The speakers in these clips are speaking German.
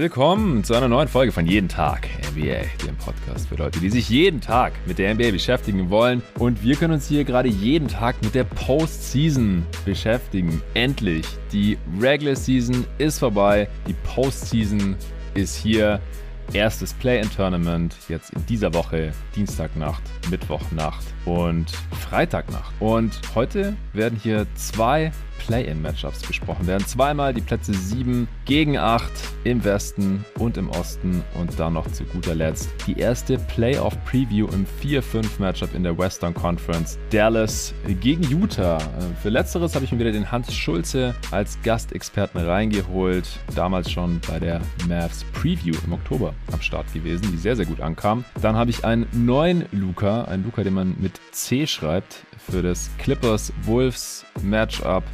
Willkommen zu einer neuen Folge von Jeden Tag NBA, dem Podcast für Leute, die sich jeden Tag mit der NBA beschäftigen wollen. Und wir können uns hier gerade jeden Tag mit der Postseason beschäftigen. Endlich. Die Regular Season ist vorbei. Die Postseason ist hier. Erstes Play-in-Tournament jetzt in dieser Woche, Dienstagnacht, Mittwochnacht und Freitagnacht. Und heute werden hier zwei Play-in-Matchups besprochen werden. Zweimal die Plätze 7 gegen 8 im Westen und im Osten und dann noch zu guter Letzt die erste Playoff-Preview im 4-5-Matchup in der Western Conference. Dallas gegen Utah. Für letzteres habe ich mir wieder den Hans Schulze als Gastexperten reingeholt. Damals schon bei der Mavs Preview im Oktober am Start gewesen, die sehr, sehr gut ankam. Dann habe ich einen neuen Luca, einen Luca, den man mit C schreibt, für das Clippers Wolves Matchup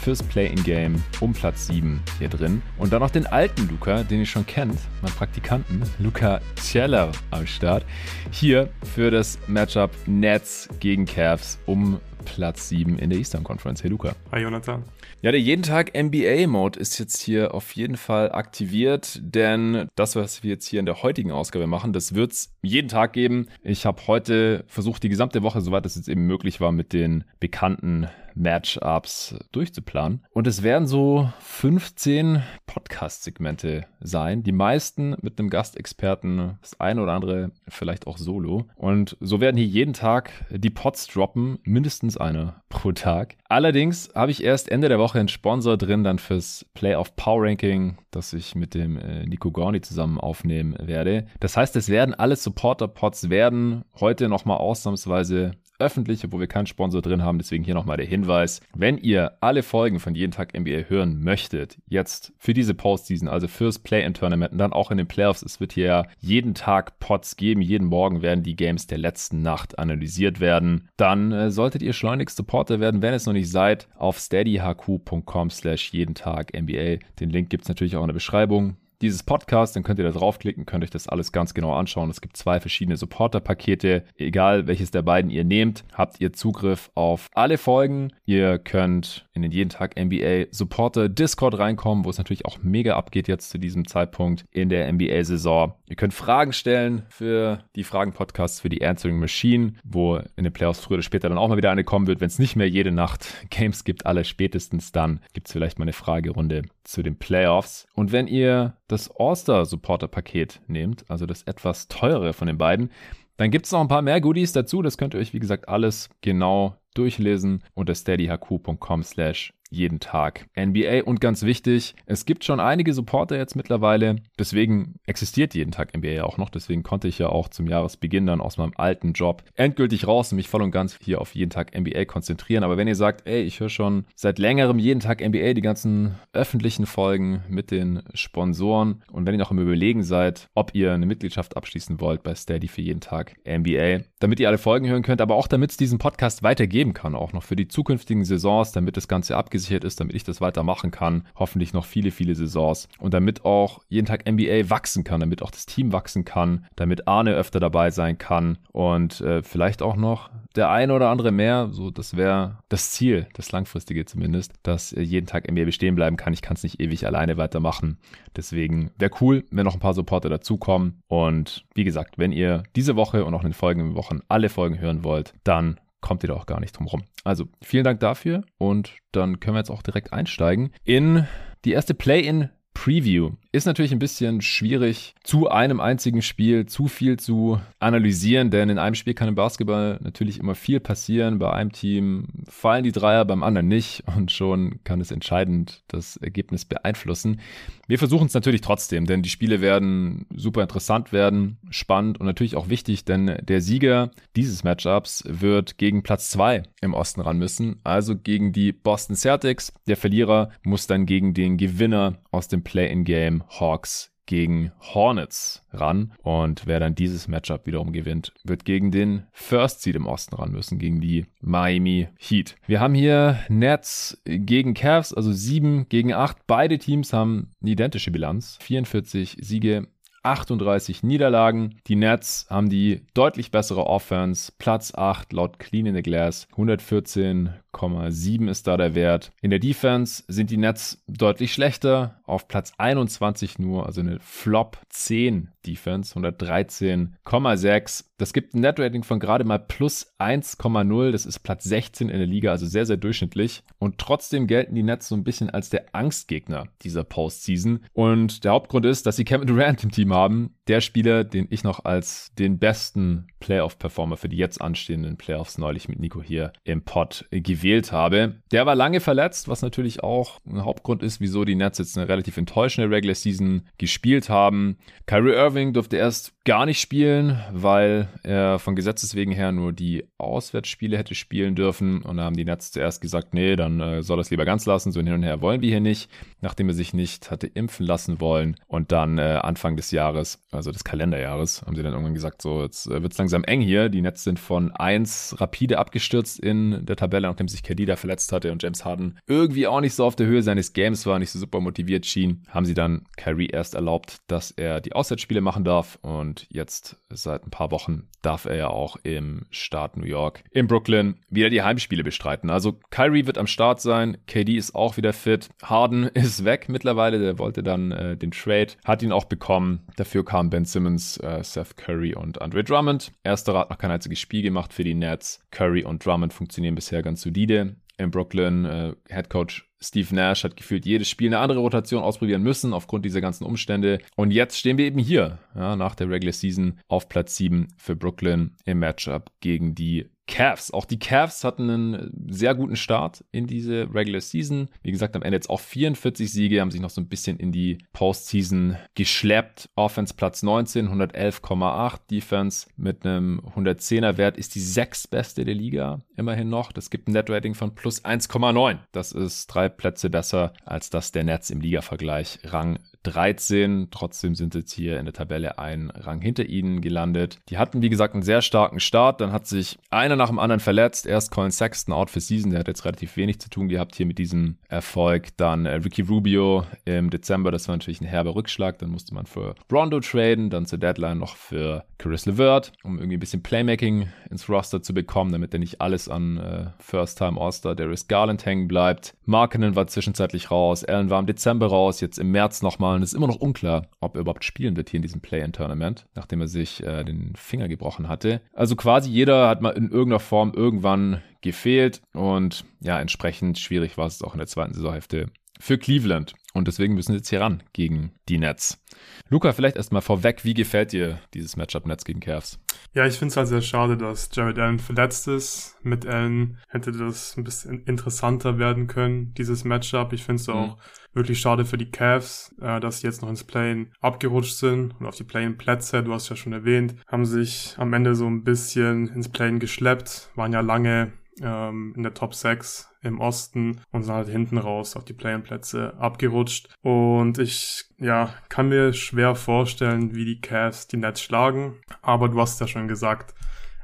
fürs Play-in-Game um Platz 7 hier drin. Und dann noch den alten Luca, den ihr schon kennt, mein Praktikanten, Luca Celler am Start. Hier für das Matchup Nets gegen Cavs um Platz 7 in der Eastern Conference. Hey Luca. Hi Jonathan. Ja, der jeden Tag NBA-Mode ist jetzt hier auf jeden Fall aktiviert, denn das, was wir jetzt hier in der heutigen Ausgabe machen, das wird es jeden Tag geben. Ich habe heute versucht, die gesamte Woche, soweit es jetzt eben möglich war, mit den bekannten Matchups durchzuplanen. Und es werden so 15 Podcast-Segmente sein. Die meisten mit einem Gastexperten, das eine oder andere vielleicht auch solo. Und so werden hier jeden Tag die Pods droppen, mindestens eine pro Tag. Allerdings habe ich erst Ende der Woche einen Sponsor drin, dann fürs Playoff Power Ranking, das ich mit dem äh, Nico Gorni zusammen aufnehmen werde. Das heißt, es werden alle Supporter-Pods werden heute nochmal ausnahmsweise öffentlich, obwohl wir keinen Sponsor drin haben. Deswegen hier nochmal der Hinweis. Wenn ihr alle Folgen von Jeden Tag NBA hören möchtet, jetzt für diese Postseason, also fürs Play-in-Tournament und dann auch in den Playoffs, es wird hier ja jeden Tag Pots geben. Jeden Morgen werden die Games der letzten Nacht analysiert werden. Dann äh, solltet ihr schleunigst Supporter werden, wenn es noch nicht seid, auf steadyhq.com slash jeden Tag NBA. Den Link gibt es natürlich auch in der Beschreibung dieses Podcast, dann könnt ihr da draufklicken, könnt euch das alles ganz genau anschauen. Es gibt zwei verschiedene Supporter-Pakete. Egal welches der beiden ihr nehmt, habt ihr Zugriff auf alle Folgen. Ihr könnt in den jeden Tag NBA Supporter Discord reinkommen, wo es natürlich auch mega abgeht jetzt zu diesem Zeitpunkt in der NBA-Saison. Ihr könnt Fragen stellen für die Fragen-Podcasts für die Answering Machine, wo in den Playoffs früher oder später dann auch mal wieder eine kommen wird, wenn es nicht mehr jede Nacht Games gibt, alle spätestens dann gibt es vielleicht mal eine Fragerunde zu den Playoffs. Und wenn ihr das All-Star-Supporter-Paket nehmt, also das etwas teurere von den beiden, dann gibt es noch ein paar mehr Goodies dazu. Das könnt ihr euch, wie gesagt, alles genau durchlesen unter steadyhq.com slash jeden Tag NBA. Und ganz wichtig, es gibt schon einige Supporter jetzt mittlerweile. Deswegen existiert jeden Tag NBA auch noch. Deswegen konnte ich ja auch zum Jahresbeginn dann aus meinem alten Job endgültig raus und mich voll und ganz hier auf jeden Tag NBA konzentrieren. Aber wenn ihr sagt, ey, ich höre schon seit längerem jeden Tag NBA, die ganzen öffentlichen Folgen mit den Sponsoren und wenn ihr noch im Überlegen seid, ob ihr eine Mitgliedschaft abschließen wollt bei Steady für jeden Tag NBA, damit ihr alle Folgen hören könnt, aber auch damit es diesen Podcast weitergeben kann, auch noch für die zukünftigen Saisons, damit das Ganze abgesichert abgesichert ist, damit ich das weitermachen kann. Hoffentlich noch viele, viele Saisons. Und damit auch jeden Tag NBA wachsen kann, damit auch das Team wachsen kann, damit Arne öfter dabei sein kann und äh, vielleicht auch noch der eine oder andere mehr. So, das wäre das Ziel, das langfristige zumindest, dass äh, jeden Tag NBA bestehen bleiben kann. Ich kann es nicht ewig alleine weitermachen. Deswegen wäre cool, wenn noch ein paar Supporter dazukommen. Und wie gesagt, wenn ihr diese Woche und auch in den folgenden Wochen alle Folgen hören wollt, dann kommt ihr da auch gar nicht drum rum. Also vielen Dank dafür und dann können wir jetzt auch direkt einsteigen in die erste Play-in Preview. Ist natürlich ein bisschen schwierig, zu einem einzigen Spiel zu viel zu analysieren, denn in einem Spiel kann im Basketball natürlich immer viel passieren. Bei einem Team fallen die Dreier, beim anderen nicht und schon kann es entscheidend das Ergebnis beeinflussen. Wir versuchen es natürlich trotzdem, denn die Spiele werden super interessant werden, spannend und natürlich auch wichtig, denn der Sieger dieses Matchups wird gegen Platz 2 im Osten ran müssen, also gegen die Boston Celtics. Der Verlierer muss dann gegen den Gewinner aus dem Play-in-Game Hawks gegen Hornets ran. Und wer dann dieses Matchup wiederum gewinnt, wird gegen den First Seed im Osten ran müssen, gegen die Miami Heat. Wir haben hier Nets gegen Cavs, also 7 gegen 8. Beide Teams haben eine identische Bilanz. 44 Siege, 38 Niederlagen. Die Nets haben die deutlich bessere Offense, Platz 8 laut Clean in the Glass, 114,7 ist da der Wert. In der Defense sind die Nets deutlich schlechter, auf Platz 21 nur, also eine Flop 10 Defense, 113,6. Das gibt ein Net-Rating von gerade mal plus 1,0. Das ist Platz 16 in der Liga, also sehr, sehr durchschnittlich. Und trotzdem gelten die Nets so ein bisschen als der Angstgegner dieser Postseason. Und der Hauptgrund ist, dass sie Kevin Durant im Team haben. Der Spieler, den ich noch als den besten Playoff-Performer für die jetzt anstehenden Playoffs neulich mit Nico hier im Pod gewählt habe. Der war lange verletzt, was natürlich auch ein Hauptgrund ist, wieso die Nets jetzt eine relativ enttäuschende Regular Season gespielt haben. Kyrie Irving durfte erst gar nicht spielen, weil er von Gesetzes wegen her nur die Auswärtsspiele hätte spielen dürfen. Und da haben die Nets zuerst gesagt, nee, dann äh, soll das lieber ganz lassen. So hin und her wollen wir hier nicht, nachdem er sich nicht hatte impfen lassen wollen. Und dann äh, Anfang des Jahres, also des Kalenderjahres, haben sie dann irgendwann gesagt, so, jetzt äh, wird es langsam eng hier. Die Nets sind von 1 rapide abgestürzt in der Tabelle, nachdem sich KD da verletzt hatte und James Harden irgendwie auch nicht so auf der Höhe seines Games war, nicht so super motiviert schien, haben sie dann Kyrie erst erlaubt, dass er die Auswärtsspiele machen darf. Und jetzt seit ein paar Wochen darf er ja auch im Staat New York, in Brooklyn, wieder die Heimspiele bestreiten. Also Kyrie wird am Start sein, KD ist auch wieder fit, Harden ist weg mittlerweile, der wollte dann äh, den Trade, hat ihn auch bekommen. Dafür kamen Ben Simmons, äh, Seth Curry und Andre Drummond. Ersterer hat noch kein einziges Spiel gemacht für die Nets. Curry und Drummond funktionieren bisher ganz solide in Brooklyn. Äh, Head Coach Steve Nash hat gefühlt jedes Spiel eine andere Rotation ausprobieren müssen aufgrund dieser ganzen Umstände. Und jetzt stehen wir eben hier, ja, nach der Regular Season auf Platz 7 für Brooklyn im Matchup gegen die Cavs. Auch die Cavs hatten einen sehr guten Start in diese Regular Season. Wie gesagt, am Ende jetzt auch 44 Siege, haben sich noch so ein bisschen in die Postseason geschleppt. Offense Platz 19, 111,8. Defense mit einem 110er Wert ist die sechstbeste der Liga immerhin noch. Das gibt ein Net-Rating von plus 1,9. Das ist drei Plätze besser als das der Nets im Liga-Vergleich. Rang 13. Trotzdem sind jetzt hier in der Tabelle ein Rang hinter ihnen gelandet. Die hatten, wie gesagt, einen sehr starken Start. Dann hat sich einer nach dem anderen verletzt. Erst Colin Sexton out for season. Der hat jetzt relativ wenig zu tun gehabt hier mit diesem Erfolg. Dann äh, Ricky Rubio im Dezember. Das war natürlich ein herber Rückschlag. Dann musste man für Rondo traden. Dann zur Deadline noch für Chris LeVert, um irgendwie ein bisschen Playmaking ins Roster zu bekommen, damit er nicht alles an äh, First-Time All-Star Darius Garland hängen bleibt. Markinen war zwischenzeitlich raus. Allen war im Dezember raus. Jetzt im März nochmal und es ist immer noch unklar, ob er überhaupt spielen wird hier in diesem Play-In-Tournament, nachdem er sich äh, den Finger gebrochen hatte. Also quasi jeder hat mal in irgendeiner Form irgendwann gefehlt. Und ja, entsprechend schwierig war es auch in der zweiten Saisonhälfte für Cleveland. Und deswegen müssen sie jetzt hier ran gegen die Nets. Luca, vielleicht erstmal vorweg, wie gefällt dir dieses Matchup Nets gegen Cavs? Ja, ich finde es halt sehr schade, dass Jared Allen verletzt ist. Mit Allen hätte das ein bisschen interessanter werden können, dieses Matchup. Ich finde es mhm. auch wirklich schade für die Cavs, äh, dass sie jetzt noch ins Play abgerutscht sind und auf die Play-Plätze, du hast ja schon erwähnt, haben sich am Ende so ein bisschen ins Play geschleppt, waren ja lange ähm, in der Top 6 im Osten und sind halt hinten raus auf die Play-in-Plätze abgerutscht. Und ich, ja, kann mir schwer vorstellen, wie die Cavs die Nets schlagen. Aber du hast ja schon gesagt,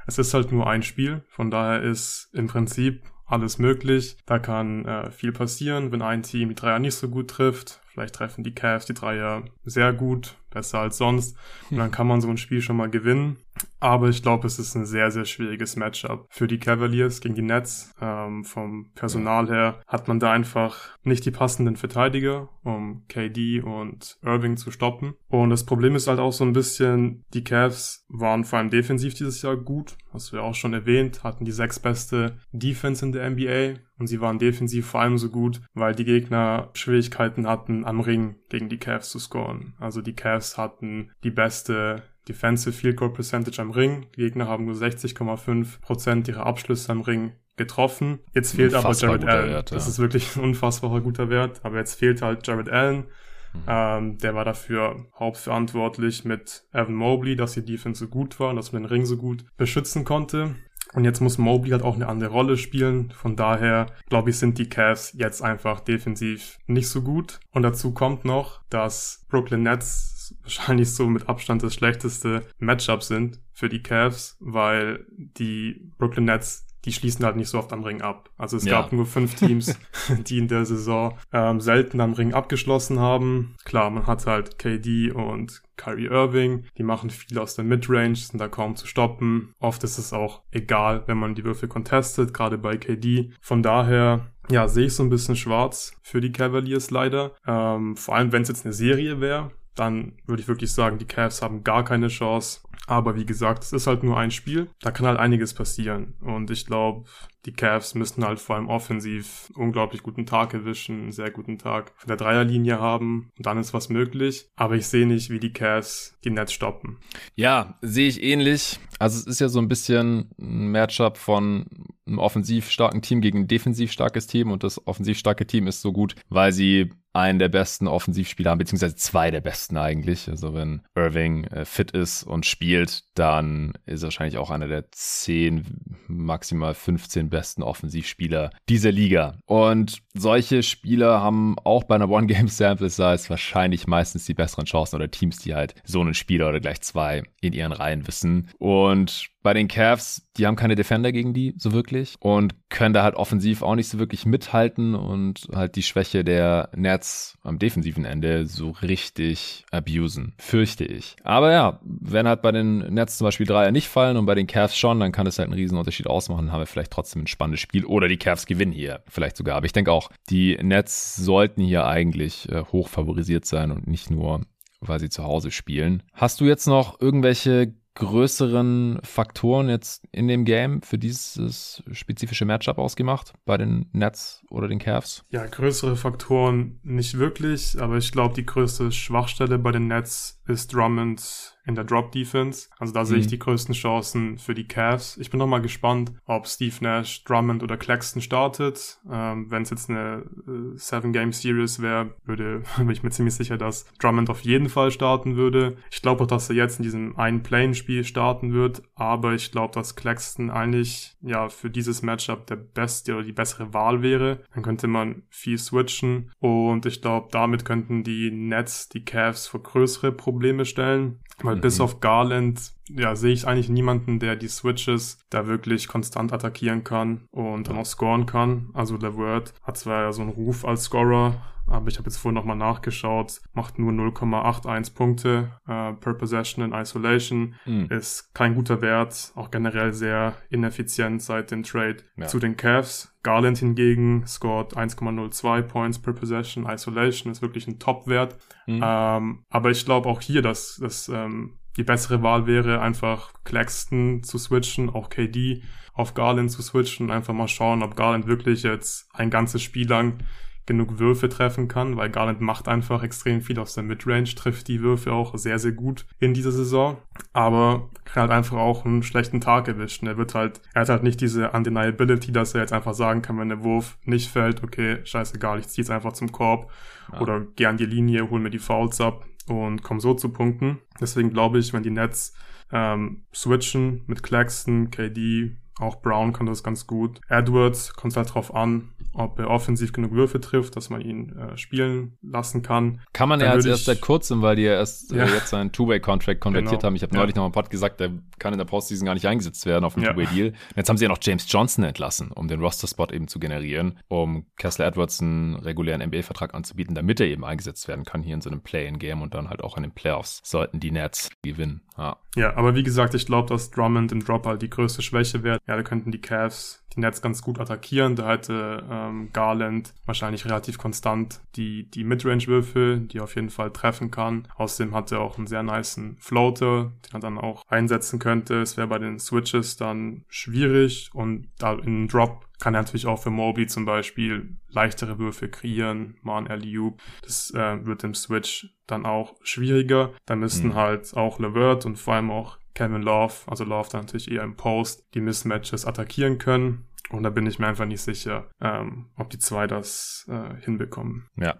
es ist halt nur ein Spiel. Von daher ist im Prinzip alles möglich. Da kann äh, viel passieren, wenn ein Team die Dreier nicht so gut trifft. Vielleicht treffen die Cavs die Dreier sehr gut, besser als sonst. Und dann kann man so ein Spiel schon mal gewinnen. Aber ich glaube, es ist ein sehr, sehr schwieriges Matchup für die Cavaliers gegen die Nets. Ähm, vom Personal her hat man da einfach nicht die passenden Verteidiger, um KD und Irving zu stoppen. Und das Problem ist halt auch so ein bisschen, die Cavs waren vor allem defensiv dieses Jahr gut, hast du ja auch schon erwähnt, hatten die sechs beste Defense in der NBA. Und sie waren defensiv vor allem so gut, weil die Gegner Schwierigkeiten hatten, am Ring gegen die Cavs zu scoren. Also die Cavs hatten die beste Defensive Field Goal Percentage am Ring. Die Gegner haben nur 60,5% ihrer Abschlüsse am Ring getroffen. Jetzt fehlt aber Jared Allen. Wert, ja. Das ist wirklich ein unfassbarer guter Wert. Aber jetzt fehlt halt Jared Allen. Mhm. Ähm, der war dafür hauptverantwortlich mit Evan Mobley, dass die Defense so gut war und dass man den Ring so gut beschützen konnte. Und jetzt muss Mobley halt auch eine andere Rolle spielen. Von daher, glaube ich, sind die Cavs jetzt einfach defensiv nicht so gut. Und dazu kommt noch, dass Brooklyn Nets wahrscheinlich so mit Abstand das schlechteste Matchup sind für die Cavs, weil die Brooklyn Nets die schließen halt nicht so oft am Ring ab. Also es ja. gab nur fünf Teams, die in der Saison ähm, selten am Ring abgeschlossen haben. Klar, man hat halt KD und Kyrie Irving, die machen viel aus der Midrange, sind da kaum zu stoppen. Oft ist es auch egal, wenn man die Würfel contestet, gerade bei KD. Von daher ja, sehe ich so ein bisschen schwarz für die Cavaliers leider. Ähm, vor allem, wenn es jetzt eine Serie wäre, dann würde ich wirklich sagen, die Cavs haben gar keine Chance. Aber wie gesagt, es ist halt nur ein Spiel. Da kann halt einiges passieren. Und ich glaube, die Cavs müssten halt vor allem offensiv unglaublich guten Tag erwischen, einen sehr guten Tag von der Dreierlinie haben und dann ist was möglich. Aber ich sehe nicht, wie die Cavs die Nets stoppen. Ja, sehe ich ähnlich. Also es ist ja so ein bisschen ein Matchup von einem offensiv starken Team gegen ein defensiv starkes Team und das offensiv starke Team ist so gut, weil sie einen der besten Offensivspieler haben, beziehungsweise zwei der besten eigentlich. Also wenn Irving äh, fit ist und spielt, dann ist er wahrscheinlich auch einer der zehn, maximal 15 besten Offensivspieler dieser Liga. Und solche Spieler haben auch bei einer One-Game-Sample-Size wahrscheinlich meistens die besseren Chancen oder Teams, die halt so einen Spieler oder gleich zwei in ihren Reihen wissen. Und bei den Cavs, die haben keine Defender gegen die so wirklich und können da halt offensiv auch nicht so wirklich mithalten und halt die Schwäche der Nets am defensiven Ende so richtig abusen, fürchte ich. Aber ja, wenn halt bei den Nets zum Beispiel Dreier nicht fallen und bei den Cavs schon, dann kann es halt einen riesen Unterschied ausmachen, haben wir vielleicht trotzdem ein spannendes Spiel oder die Cavs gewinnen hier vielleicht sogar. Aber ich denke auch, die Nets sollten hier eigentlich äh, hoch favorisiert sein und nicht nur weil sie zu Hause spielen. Hast du jetzt noch irgendwelche größeren Faktoren jetzt in dem Game für dieses spezifische Matchup ausgemacht bei den Nets oder den Cavs? Ja, größere Faktoren nicht wirklich, aber ich glaube, die größte Schwachstelle bei den Nets ist Drummonds in der Drop Defense. Also da mhm. sehe ich mhm. die größten Chancen für die Cavs. Ich bin noch mal gespannt, ob Steve Nash, Drummond oder Claxton startet. Ähm, Wenn es jetzt eine äh, Seven Game Series wäre, würde bin ich mir ziemlich sicher, dass Drummond auf jeden Fall starten würde. Ich glaube auch, dass er jetzt in diesem einen Play-Spiel starten wird, aber ich glaube, dass Claxton eigentlich ja für dieses Matchup der beste oder die bessere Wahl wäre. Dann könnte man viel switchen und ich glaube, damit könnten die Nets die Cavs vor größere Probleme stellen. Weil mhm. bis auf Garland, ja, sehe ich eigentlich niemanden, der die Switches da wirklich konstant attackieren kann und dann auch scoren kann. Also Word hat zwar ja so einen Ruf als Scorer, aber ich habe jetzt vorhin nochmal nachgeschaut, macht nur 0,81 Punkte äh, per Possession in Isolation, mhm. ist kein guter Wert, auch generell sehr ineffizient seit dem Trade ja. zu den Cavs. Garland hingegen scored 1,02 Points per Possession. Isolation ist wirklich ein Top-Wert. Mhm. Ähm, aber ich glaube auch hier, dass, dass ähm, die bessere Wahl wäre, einfach Claxton zu switchen, auch KD auf Garland zu switchen, einfach mal schauen, ob Garland wirklich jetzt ein ganzes Spiel lang genug Würfe treffen kann, weil Garland macht einfach extrem viel aus der Midrange, trifft die Würfe auch sehr, sehr gut in dieser Saison, aber kann halt einfach auch einen schlechten Tag erwischen. Er wird halt, er hat halt nicht diese Undeniability, dass er jetzt einfach sagen kann, wenn der Wurf nicht fällt, okay, scheißegal, ich zieh's einfach zum Korb ja. oder geh an die Linie, hol mir die Fouls ab und komm so zu Punkten. Deswegen glaube ich, wenn die Nets ähm, switchen mit Claxton, KD, auch Brown kann das ganz gut. Edwards kommt halt drauf an, ob er offensiv genug Würfe trifft, dass man ihn äh, spielen lassen kann. Kann man ja als erst seit kurzem, weil die ja erst äh, ja. Äh, jetzt seinen Two-Way-Contract konvertiert genau. haben. Ich habe neulich ja. noch mal Pod gesagt, der kann in der Postseason gar nicht eingesetzt werden auf dem ja. Two-Way-Deal. Jetzt haben sie ja noch James Johnson entlassen, um den Roster-Spot eben zu generieren, um Kessler Edwards einen regulären NBA-Vertrag anzubieten, damit er eben eingesetzt werden kann hier in so einem Play-in-Game und dann halt auch in den Playoffs sollten die Nets gewinnen. Ja, ja aber wie gesagt, ich glaube, dass Drummond im Drop halt die größte Schwäche wäre. Ja, da könnten die Cavs die Nets ganz gut attackieren. Da hätte ähm, Garland wahrscheinlich relativ konstant die, die Midrange-Würfel, die er auf jeden Fall treffen kann. Außerdem hat er auch einen sehr niceen Floater, den er dann auch einsetzen könnte. Es wäre bei den Switches dann schwierig und da in Drop kann er natürlich auch für Moby zum Beispiel leichtere Würfe kreieren, mal ein alley Das äh, wird im Switch dann auch schwieriger. Da müssten mhm. halt auch Levert und vor allem auch Kevin Love, also Love dann natürlich eher im Post, die Mismatches attackieren können. Und da bin ich mir einfach nicht sicher, ähm, ob die zwei das äh, hinbekommen. Ja.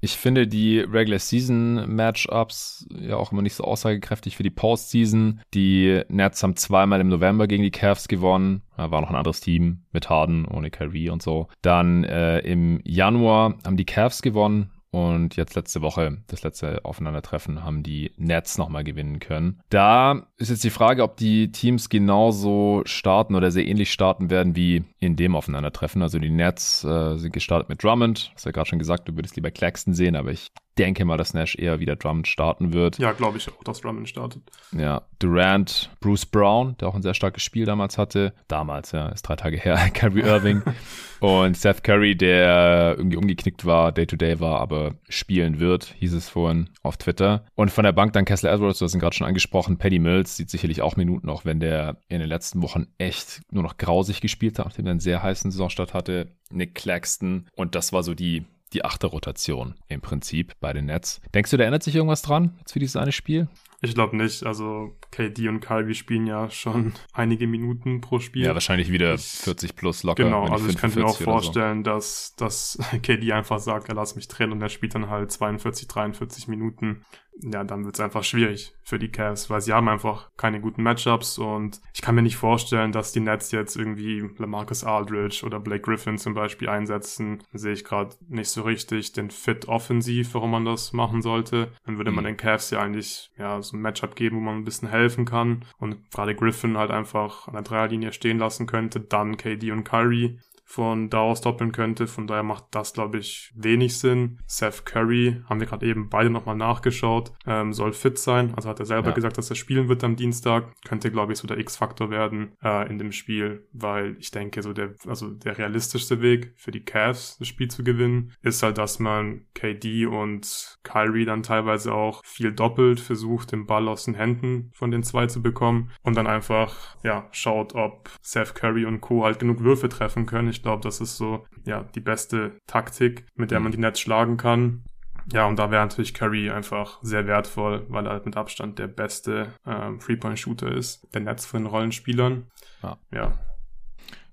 Ich finde die Regular Season Matchups ja auch immer nicht so aussagekräftig für die Postseason. Die Nets haben zweimal im November gegen die Cavs gewonnen. Da war noch ein anderes Team mit Harden, ohne Kyrie und so. Dann äh, im Januar haben die Cavs gewonnen Und jetzt letzte Woche, das letzte Aufeinandertreffen, haben die Nets nochmal gewinnen können. Da ist jetzt die Frage, ob die Teams genauso starten oder sehr ähnlich starten werden wie in dem Aufeinandertreffen. Also die Nets äh, sind gestartet mit Drummond. Hast ja gerade schon gesagt, du würdest lieber Claxton sehen, aber ich denke mal, dass Nash eher wieder Drummond starten wird. Ja, glaube ich auch, dass Drummond startet. Ja, Durant, Bruce Brown, der auch ein sehr starkes Spiel damals hatte. Damals, ja, ist drei Tage her. Kyrie Irving und Seth Curry, der irgendwie umgeknickt war, Day-to-Day -Day war, aber spielen wird, hieß es vorhin auf Twitter. Und von der Bank dann Kessler Edwards, du hast ihn gerade schon angesprochen. Paddy Mills sieht sicherlich auch Minuten, auch wenn der in den letzten Wochen echt nur noch grausig gespielt hat, nachdem er einen sehr heißen Saisonstart hatte. Nick Claxton. Und das war so die die achte Rotation im Prinzip bei den Nets. Denkst du, da ändert sich irgendwas dran jetzt für dieses eine Spiel? Ich glaube nicht. Also KD und Kyrie spielen ja schon einige Minuten pro Spiel. Ja, wahrscheinlich wieder ich, 40 plus locker. Genau, also ich könnte mir auch vorstellen, so. dass, dass KD einfach sagt, er lass mich trennen und er spielt dann halt 42, 43 Minuten ja, dann wird es einfach schwierig für die Cavs, weil sie haben einfach keine guten Matchups und ich kann mir nicht vorstellen, dass die Nets jetzt irgendwie Lamarcus Aldridge oder Blake Griffin zum Beispiel einsetzen. Sehe ich gerade nicht so richtig den Fit offensiv, warum man das machen sollte. Dann würde man mhm. den Cavs ja eigentlich ja so ein Matchup geben, wo man ein bisschen helfen kann und gerade Griffin halt einfach an der Dreierlinie stehen lassen könnte, dann KD und Kyrie von da aus doppeln könnte. Von daher macht das, glaube ich, wenig Sinn. Seth Curry, haben wir gerade eben beide nochmal nachgeschaut, ähm, soll fit sein. Also hat er selber ja. gesagt, dass er spielen wird am Dienstag. Könnte, glaube ich, so der X-Faktor werden äh, in dem Spiel, weil ich denke, so der, also der realistischste Weg für die Cavs, das Spiel zu gewinnen, ist halt, dass man KD und Kyrie dann teilweise auch viel doppelt versucht, den Ball aus den Händen von den zwei zu bekommen und dann einfach, ja, schaut, ob Seth Curry und Co. halt genug Würfe treffen können. Ich glaube, das ist so, ja, die beste Taktik, mit der man die Nets schlagen kann. Ja, und da wäre natürlich Curry einfach sehr wertvoll, weil er halt mit Abstand der beste ähm, Three-Point-Shooter ist, der Netz von den Rollenspielern. Ja. ja.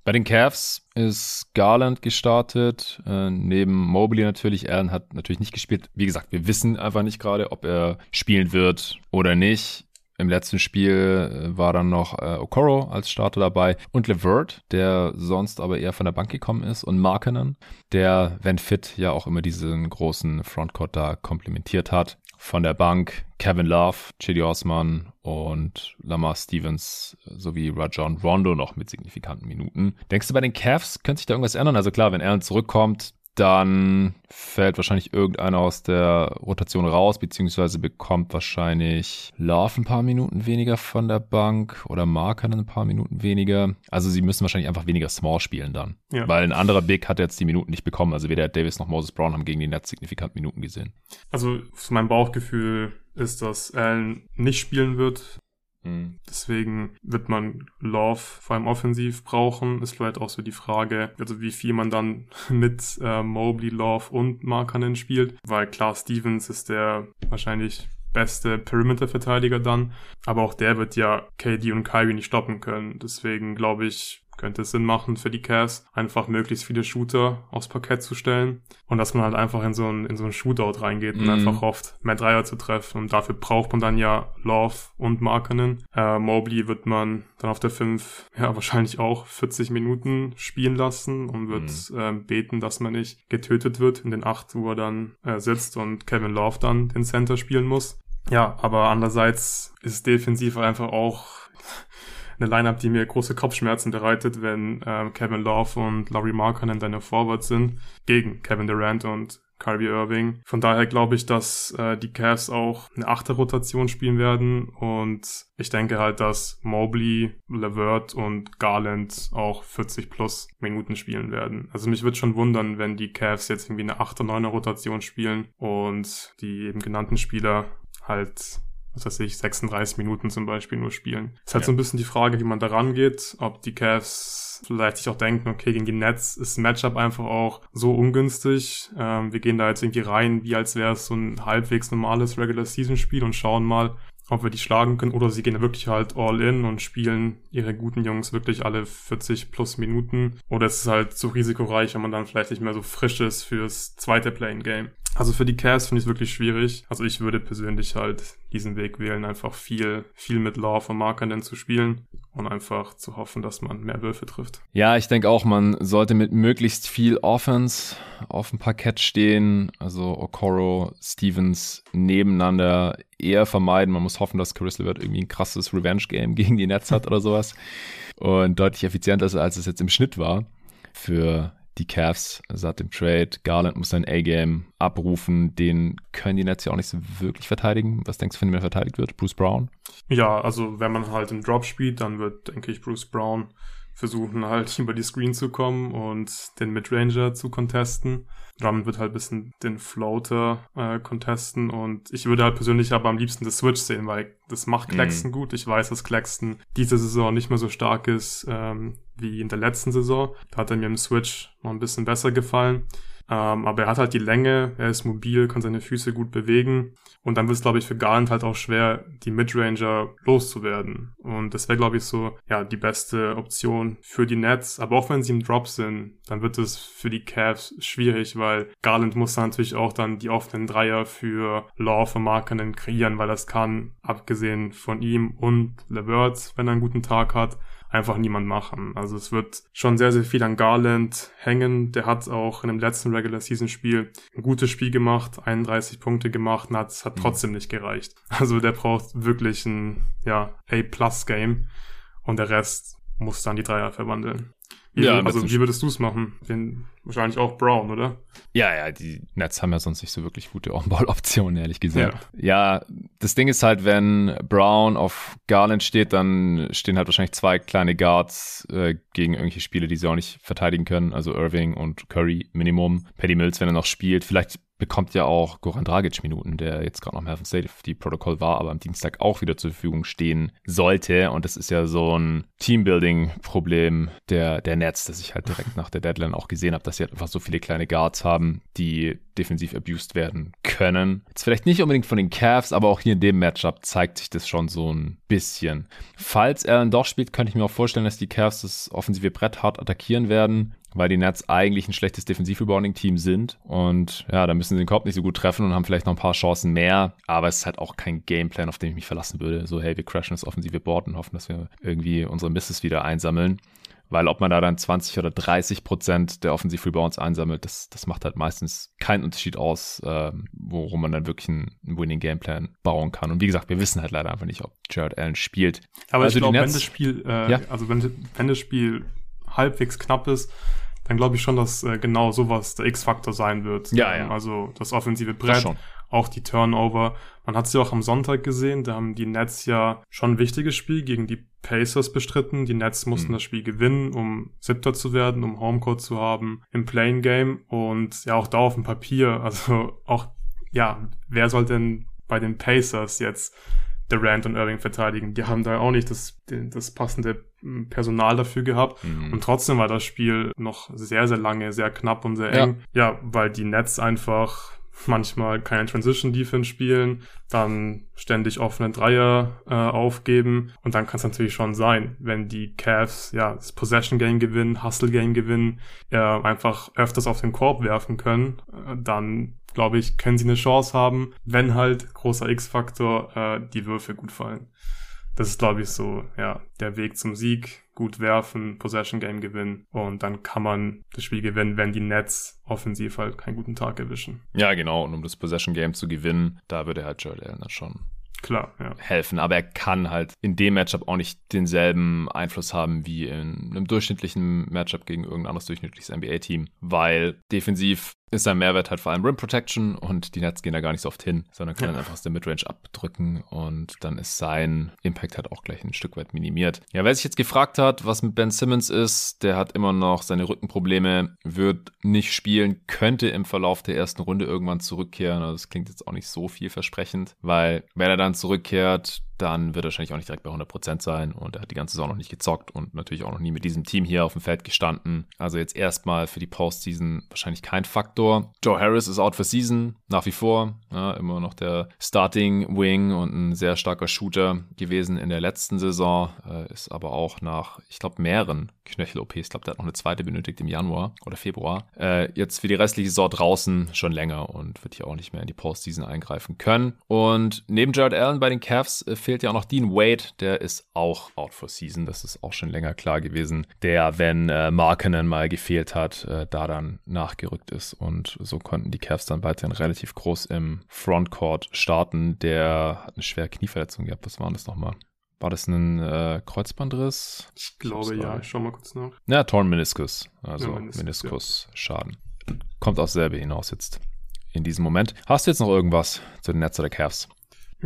Bei den Cavs ist Garland gestartet, äh, neben Mobley natürlich. Allen hat natürlich nicht gespielt. Wie gesagt, wir wissen einfach nicht gerade, ob er spielen wird oder nicht. Im letzten Spiel äh, war dann noch äh, Okoro als Starter dabei und Levert, der sonst aber eher von der Bank gekommen ist und Markenen, der, wenn fit, ja auch immer diesen großen Frontcourt da komplementiert hat. Von der Bank Kevin Love, Chidi Osman und Lamar Stevens sowie Rajon Rondo noch mit signifikanten Minuten. Denkst du, bei den Cavs könnte sich da irgendwas ändern? Also klar, wenn Allen zurückkommt, dann fällt wahrscheinlich irgendeiner aus der Rotation raus, beziehungsweise bekommt wahrscheinlich Love ein paar Minuten weniger von der Bank oder Marker ein paar Minuten weniger. Also sie müssen wahrscheinlich einfach weniger Small spielen dann. Ja. Weil ein anderer Big hat jetzt die Minuten nicht bekommen. Also weder Davis noch Moses Brown haben gegen die Nets signifikant Minuten gesehen. Also mein Bauchgefühl ist, dass Allen nicht spielen wird. Mhm. Deswegen wird man Love vor allem offensiv brauchen. Ist vielleicht auch so die Frage, also wie viel man dann mit äh, Mobley, Love und Markanen spielt. Weil klar, Stevens ist der wahrscheinlich beste Perimeter-Verteidiger dann. Aber auch der wird ja KD und Kyrie nicht stoppen können. Deswegen glaube ich, könnte es Sinn machen für die Cavs, einfach möglichst viele Shooter aufs Parkett zu stellen und dass man halt einfach in so ein, in so ein Shootout reingeht und mm. einfach hofft, mehr Dreier zu treffen und dafür braucht man dann ja Love und Markenen. Äh, Mobley wird man dann auf der 5 ja wahrscheinlich auch 40 Minuten spielen lassen und wird mm. äh, beten, dass man nicht getötet wird in den 8, wo er dann äh, sitzt und Kevin Love dann den Center spielen muss. Ja, aber andererseits ist defensiv einfach auch eine Lineup, die mir große Kopfschmerzen bereitet, wenn äh, Kevin Love und Laurie Markkanen deine Forwards sind, gegen Kevin Durant und Kyrie Irving. Von daher glaube ich, dass äh, die Cavs auch eine achte Rotation spielen werden und ich denke halt, dass Mobley, Levert und Garland auch 40 plus Minuten spielen werden. Also mich würde schon wundern, wenn die Cavs jetzt irgendwie eine 8 oder 9 Rotation spielen und die eben genannten Spieler halt was weiß ich, 36 Minuten zum Beispiel nur spielen. Es ist halt ja. so ein bisschen die Frage, wie man da rangeht, ob die Cavs vielleicht sich auch denken, okay, gegen die Nets ist Matchup einfach auch so ungünstig. Ähm, wir gehen da jetzt irgendwie rein, wie als wäre es so ein halbwegs normales Regular-Season-Spiel und schauen mal, ob wir die schlagen können oder sie gehen wirklich halt all in und spielen ihre guten Jungs wirklich alle 40 plus Minuten oder es ist halt zu risikoreich, wenn man dann vielleicht nicht mehr so frisch ist fürs zweite Playing-Game. Also für die Cavs finde ich es wirklich schwierig. Also ich würde persönlich halt diesen Weg wählen, einfach viel, viel mit Love und Markern zu spielen und einfach zu hoffen, dass man mehr Würfe trifft. Ja, ich denke auch, man sollte mit möglichst viel Offense auf dem Parkett stehen. Also Okoro, Stevens nebeneinander eher vermeiden. Man muss hoffen, dass Chris LeVert irgendwie ein krasses Revenge-Game gegen die Nets hat oder sowas. Und deutlich effizienter ist, als es jetzt im Schnitt war für die Cavs seit dem Trade. Garland muss sein A-Game abrufen. Den können die Nets ja auch nicht so wirklich verteidigen. Was denkst du, wenn er verteidigt wird? Bruce Brown? Ja, also wenn man halt im Drop spielt, dann wird, denke ich, Bruce Brown versuchen halt über die Screen zu kommen und den Midranger zu contesten. Drummond wird halt ein bisschen den Floater äh, contesten und ich würde halt persönlich aber am liebsten das Switch sehen, weil das macht mhm. Claxton mm. gut. Ich weiß, dass Claxton diese Saison nicht mehr so stark ist ähm, wie in der letzten Saison. Da hat er mir im Switch noch ein bisschen besser gefallen. Ähm, aber er hat halt die Länge, er ist mobil, kann seine Füße gut bewegen. Und dann wird es, glaube ich, für Garland halt auch schwer, die Midranger loszuwerden. Und das wäre, glaube ich, so, ja, die beste Option für die Nets. Aber auch wenn sie im Drop sind, dann wird es für die Cavs schwierig, weil Garland muss dann natürlich auch dann die offenen Dreier für Law für Markenen kreieren, weil das kann, abgesehen von ihm und LeVert, wenn er einen guten Tag hat, einfach niemand machen. Also es wird schon sehr, sehr viel an Garland hängen. Der hat auch in dem letzten Regular Season Spiel ein gutes Spiel gemacht, 31 Punkte gemacht und hat, hat mhm. trotzdem nicht gereicht. Also der braucht wirklich ein, ja, A-Plus-Game und der Rest muss dann die Dreier verwandeln. Wie, ja, also wie würdest du es machen? Den, wahrscheinlich auch Brown, oder? Ja, ja, die Nets haben ja sonst nicht so wirklich gute On-Ball-Optionen, ehrlich gesagt. Ja. ja, das Ding ist halt, wenn Brown auf Garland steht, dann stehen halt wahrscheinlich zwei kleine Guards äh, gegen irgendwelche Spiele, die sie auch nicht verteidigen können. Also Irving und Curry Minimum. Paddy Mills, wenn er noch spielt. Vielleicht bekommt ja auch Goran Dragic Minuten, der jetzt gerade noch im Health and Safety Protocol war, aber am Dienstag auch wieder zur Verfügung stehen sollte. Und das ist ja so ein Teambuilding-Problem der, der Nets, das ich halt direkt nach der Deadline auch gesehen habe, dass sie halt einfach so viele kleine Guards haben, die defensiv abused werden können. Jetzt vielleicht nicht unbedingt von den Cavs, aber auch hier in dem Matchup zeigt sich das schon so ein bisschen. Falls er dann doch spielt, könnte ich mir auch vorstellen, dass die Cavs das offensive Brett hart attackieren werden weil die Nets eigentlich ein schlechtes Defensiv-Rebounding-Team sind. Und ja, da müssen sie den Korb nicht so gut treffen und haben vielleicht noch ein paar Chancen mehr. Aber es ist halt auch kein Gameplan, auf den ich mich verlassen würde. So, hey, wir crashen das offensive Board und hoffen, dass wir irgendwie unsere Misses wieder einsammeln. Weil ob man da dann 20 oder 30 Prozent der Offensiv-Rebounds einsammelt, das, das macht halt meistens keinen Unterschied aus, äh, worum man dann wirklich einen Winning-Gameplan bauen kann. Und wie gesagt, wir wissen halt leider einfach nicht, ob Jared Allen spielt. Aber also ich glaube, wenn das Spiel, äh, ja? also wenn, wenn das Spiel halbwegs knapp ist, dann glaube ich schon, dass äh, genau sowas der X-Faktor sein wird. Ja, ja. Also das offensive Brett, das auch die Turnover. Man hat es ja auch am Sonntag gesehen, da haben die Nets ja schon ein wichtiges Spiel gegen die Pacers bestritten. Die Nets mussten mhm. das Spiel gewinnen, um Siebter zu werden, um Homecourt zu haben im Playing Game und ja auch da auf dem Papier. Also auch, ja, wer soll denn bei den Pacers jetzt Durant und Irving verteidigen? Die haben da auch nicht das, das passende Personal dafür gehabt. Mhm. Und trotzdem war das Spiel noch sehr, sehr lange, sehr knapp und sehr eng. Ja, ja weil die Nets einfach manchmal keine Transition Defense spielen, dann ständig offene Dreier äh, aufgeben und dann kann es natürlich schon sein, wenn die Cavs ja das Possession Game gewinnen, Hustle Game gewinnen, äh, einfach öfters auf den Korb werfen können, äh, dann glaube ich, können sie eine Chance haben, wenn halt großer X-Faktor äh, die Würfe gut fallen das ist, glaube ich, so, ja, der Weg zum Sieg. Gut werfen, Possession Game gewinnen und dann kann man das Spiel gewinnen, wenn die Nets offensiv halt keinen guten Tag erwischen. Ja, genau. Und um das Possession Game zu gewinnen, da würde halt Joel Allen schon Klar, ja. helfen. Aber er kann halt in dem Matchup auch nicht denselben Einfluss haben wie in einem durchschnittlichen Matchup gegen irgendein anderes durchschnittliches NBA-Team, weil defensiv ist sein Mehrwert halt vor allem Rim Protection und die Nets gehen da gar nicht so oft hin, sondern können ja. einfach aus der Midrange abdrücken und dann ist sein Impact halt auch gleich ein Stück weit minimiert. Ja, wer sich jetzt gefragt hat, was mit Ben Simmons ist, der hat immer noch seine Rückenprobleme, wird nicht spielen, könnte im Verlauf der ersten Runde irgendwann zurückkehren. Also das klingt jetzt auch nicht so vielversprechend, weil wenn er dann zurückkehrt, dann wird er wahrscheinlich auch nicht direkt bei 100% sein und er hat die ganze Saison noch nicht gezockt und natürlich auch noch nie mit diesem Team hier auf dem Feld gestanden. Also jetzt erstmal für die Postseason wahrscheinlich kein Faktor. Joe Harris ist out for season, nach wie vor. Ja, immer noch der Starting Wing und ein sehr starker Shooter gewesen in der letzten Saison, äh, ist aber auch nach, ich glaube, mehreren Knöchel-OP. Ich glaube, der hat noch eine zweite benötigt im Januar oder Februar. Äh, jetzt für die restliche Saison draußen schon länger und wird hier auch nicht mehr in die Postseason eingreifen können. Und neben Jared Allen bei den Cavs äh, fehlt ja auch noch Dean Wade. Der ist auch out for season. Das ist auch schon länger klar gewesen. Der, wenn äh, Markenen mal gefehlt hat, äh, da dann nachgerückt ist. Und so konnten die Cavs dann weiterhin relativ groß im Frontcourt starten. Der hat eine schwere Knieverletzung gehabt. Was war das nochmal? War das ein äh, Kreuzbandriss? Ich glaube ja, ich schau mal kurz nach. Ja, Torn Meniskus, also ja, Meniskus, Meniskus-Schaden. Kommt aus selbe hinaus jetzt in diesem Moment. Hast du jetzt noch irgendwas zu den Netz oder Cavs?